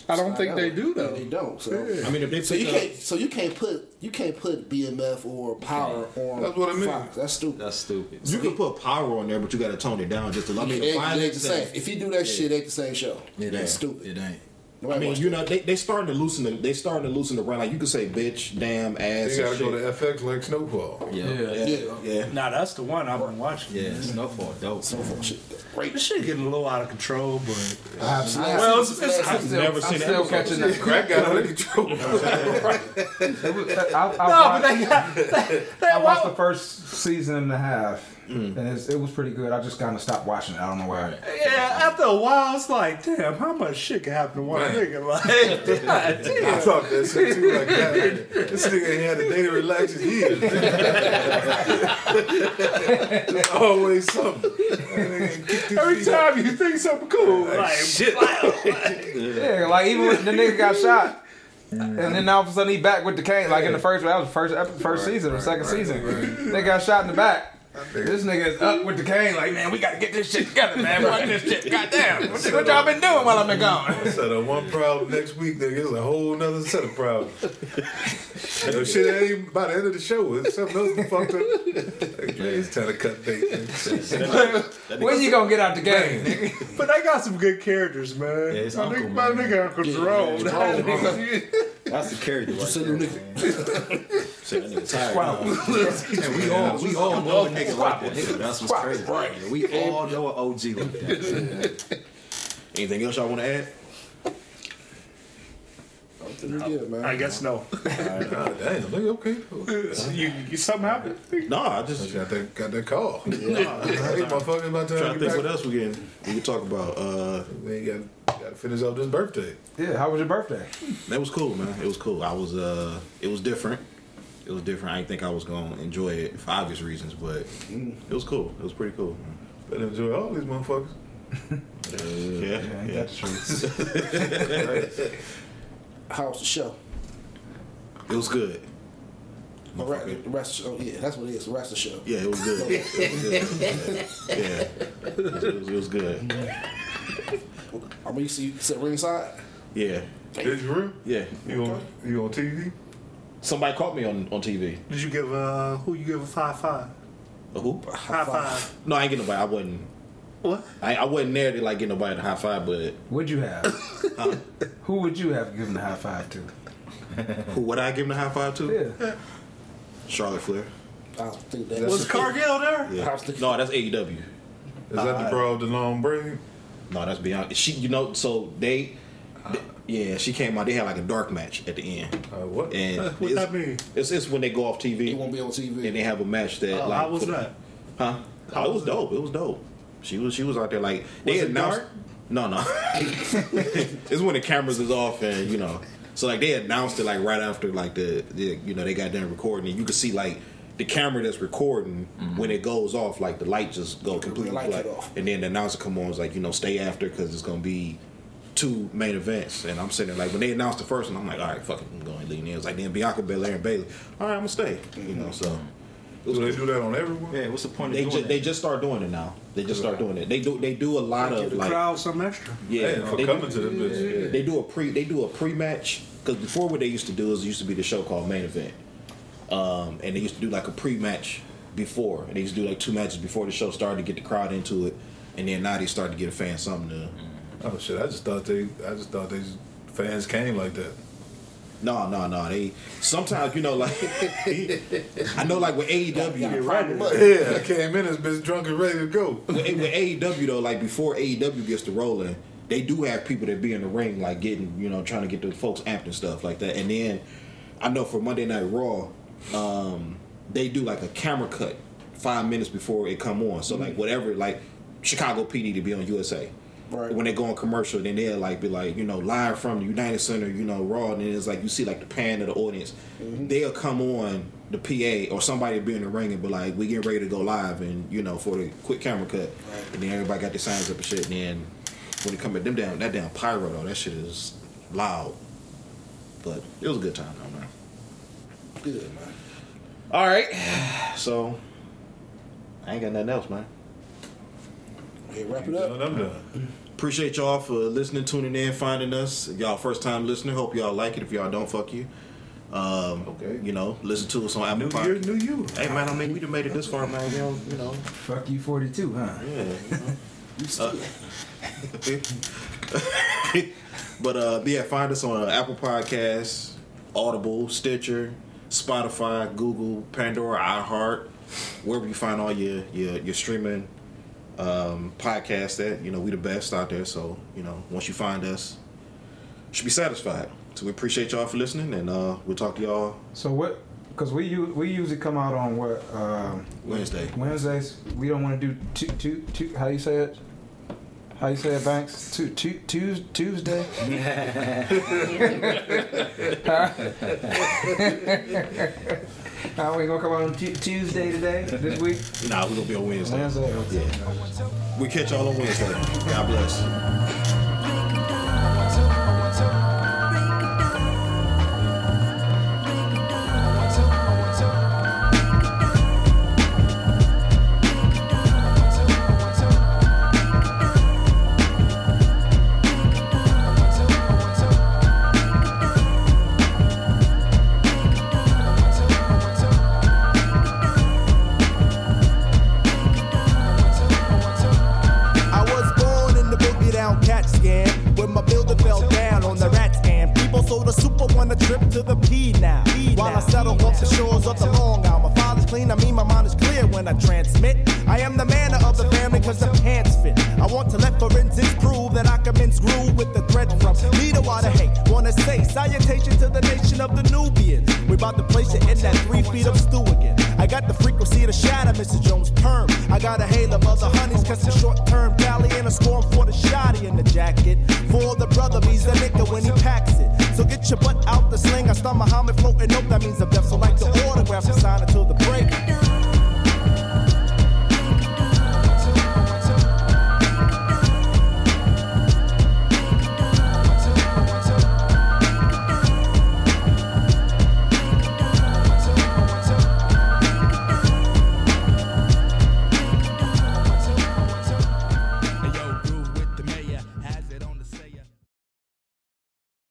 S4: I don't think they do, though.
S6: They don't. So.
S2: I mean, if they
S6: So you
S2: up-
S6: can't, so you can't put you can't put BMF or Power on
S7: That's what I mean.
S6: Fox. That's stupid.
S1: That's stupid.
S2: You can put power on there, but you got to tone it down just a little. I mean,
S6: it, ain't- it ain't the same. If you do that shit, it ain't the same show.
S8: It
S6: That's
S8: ain't.
S6: stupid.
S8: It ain't.
S2: I mean, you know, they they starting to loosen the they starting to loosen the brand. Like you could say, bitch, damn, ass.
S7: You gotta go
S2: shit.
S7: to FX like Snowfall.
S8: Yeah.
S5: Yeah.
S2: yeah,
S6: Yeah.
S2: yeah.
S4: Nah, that's the one I've been watching.
S8: Yeah, Snowfall, dope.
S6: So fuck shit. Great.
S4: This shit getting a little out of control, but
S5: I have seen.
S4: well, it's, it's,
S5: I'm still,
S2: never
S5: I'm
S2: seen
S5: still
S2: that
S5: catching that.
S7: Crack out of control.
S5: It was- I, I,
S4: no,
S5: watched,
S4: but they got they, they,
S5: I watched the first season and a half,
S2: Mm.
S5: and it's, it was pretty good. I just kind of stopped watching it. I don't know why.
S4: Yeah, after a while, it's like, damn, how much shit can happen to one nigga? Like, God
S7: I
S4: damn.
S7: thought that shit too. Like, God, this nigga ain't had a day to relax in years. There's always something.
S4: Every time you think something cool, like,
S7: shit.
S5: Yeah, like even when the nigga got shot. And then all of a sudden he back with the cane, like in the first that was the first ep- first season or second season. They got shot in the back. This nigga is up with the cane, like man, we gotta get this shit together, man. Fuck this shit, goddamn. What, what y'all been doing while I've been gone?
S7: So the uh, one problem next week, nigga, is a whole nother set of problems. you know, shit ain't by the end of the show. It's something else fucked up. Like, man, it's time to cut bait.
S5: When you gonna get out the game? nigga?
S4: but they got some good characters, man.
S8: Yeah, it's
S4: my,
S8: Uncle,
S4: nigga, my
S8: man.
S4: nigga Uncle Jerome.
S8: That's the character. Right
S6: Send
S8: there,
S6: them niggas-
S8: man.
S2: Say that nigga tired. now.
S8: And we all we all know a nigga like that. nigga. That's what's crazy. Yeah, We all know an OG like that.
S2: Anything else y'all want to add?
S6: I'm good, man.
S4: I guess no.
S7: God damn, nigga, okay.
S4: you, you something happened?
S2: No, I just
S7: Got that, got that call. hey, motherfucker, about time
S2: trying to
S7: to
S2: think
S7: get
S2: what else we can we can talk about. Uh,
S7: Man, you got, got to finish off this birthday.
S5: Yeah, how was your birthday?
S2: that was cool, man. It was cool. I was uh, it was different. It was different. I didn't think I was gonna enjoy it for obvious reasons, but it was cool. It was pretty cool.
S7: But enjoy all these motherfuckers.
S2: yeah,
S5: Yeah, ain't
S2: yeah.
S5: that the?
S6: How was the show?
S2: It was good.
S6: The re- the rest of show, yeah, that's what it is. The rest of the show.
S2: Yeah, it was good. yeah, it was, it was, good.
S6: I mean, you see, you sit ringside.
S2: Yeah,
S7: Is you real?
S2: yeah.
S7: You on, you on TV?
S2: Somebody caught me on on TV.
S4: Did you give uh who you give a five five?
S2: A who?
S4: High five.
S2: No, I ain't getting nobody. I wasn't.
S9: What?
S2: I, I wasn't there to like get nobody to high five, but
S5: Would you have? Who would you have given the high five to?
S2: who would I give him the high five to?
S5: Yeah.
S2: Charlotte Flair.
S6: I don't think that
S9: Was Cargill there?
S2: Yeah.
S6: I was thinking-
S2: No, that's AEW.
S7: Is that the bro with the long braid?
S2: No, that's beyond. She, you know, so they, th- yeah, she came out. They had like a dark match at the end,
S7: Uh, what?
S2: and
S9: What
S2: it's,
S9: that mean?
S2: It's, it's when they go off TV
S6: It won't be on TV.
S2: and they have a match that
S9: Oh,
S2: like
S9: how was
S2: for
S9: that?
S2: Huh?
S9: How
S2: Oh, it
S9: was
S2: was dope. It was dope. She was she was out there like they
S9: Was it
S2: announced.
S9: dark?
S2: No, no. it's when the cameras is off and you know. So like they announced it like right after like the, the you know they got done recording and you could see like the camera that's recording when it goes off like the light just go completely black
S6: off.
S2: and then the announcer come on is like you know stay after because it's gonna be two main events and I'm sitting there like when they announced the first one I'm like all right fuck it I'm going to lean in. It was like then Bianca Belair and Bayley all right I'm gonna stay you know so.
S7: Do they do that on everyone?
S8: Yeah, what's the point
S2: They
S8: of
S2: just
S8: doing
S2: they just start doing it now. They just start doing it. They do they do a lot
S9: Give
S2: of
S9: the
S2: like
S9: crowd some extra.
S2: yeah
S7: Hey, for
S2: they,
S7: coming to the bitch.
S2: they do a pre they do a pre match because before what they used to do is it used to be the show called main event, um, and they used to do like a pre match before and they used to do like two matches before the show started to get the crowd into it, and then now they start to get a fan something to.
S7: Oh shit! I just thought they, I just thought they fans came like that.
S2: No, no, no. They sometimes you know like I know like with AEW.
S7: But yeah, I came in this bitch drunk and ready to go.
S2: with, with AEW though, like before AEW gets to rolling, they do have people that be in the ring, like getting, you know, trying to get the folks amped and stuff like that. And then I know for Monday Night Raw, um, they do like a camera cut five minutes before it come on. So like whatever, like Chicago PD to be on USA.
S6: Right.
S2: When they go on commercial, then they'll like be like, you know, live from the United Center, you know, Raw, and then it's like you see like the pan of the audience. Mm-hmm. They'll come on the PA or somebody be in the ring and be like, we getting ready to go live, and you know, for the quick camera cut, and then everybody got their signs up and shit. And then when they come at them down, that damn pyro though, that shit is loud. But it was a good time though, man.
S6: Good man.
S2: All right, so I ain't got nothing else, man.
S6: Hey, wrap it up.
S7: Done, I'm done.
S2: Appreciate y'all for listening, tuning in, finding us. Y'all first time listener, hope y'all like it. If y'all don't, fuck you. Um,
S7: Okay.
S2: You know, listen to us on Apple
S7: New year, new you.
S2: Hey man, I mean we done made it this far, man. You know, you know,
S5: Fuck you, 42, huh?
S2: yeah. You know.
S6: You still,
S2: but uh, yeah, find us on uh, Apple Podcasts, Audible, Stitcher, Spotify, Google, Pandora, iHeart, wherever you find all your your, your streaming um, podcasts. At you know, we the best out there. So you know, once you find us, you should be satisfied. So we appreciate y'all for listening, and uh, we'll talk to y'all
S5: So what? Because we we usually come out on what um,
S2: Wednesday.
S5: Wednesdays. We don't want to do two, two, two, How you say it? How you say it, Banks? Two, two, Tues- Tuesday. How we gonna come on Tu- Tuesday today? This week?
S2: Nah, we're gonna be on Wednesday.
S5: Wednesday.
S2: Yeah. We catch y'all on Wednesday. God bless.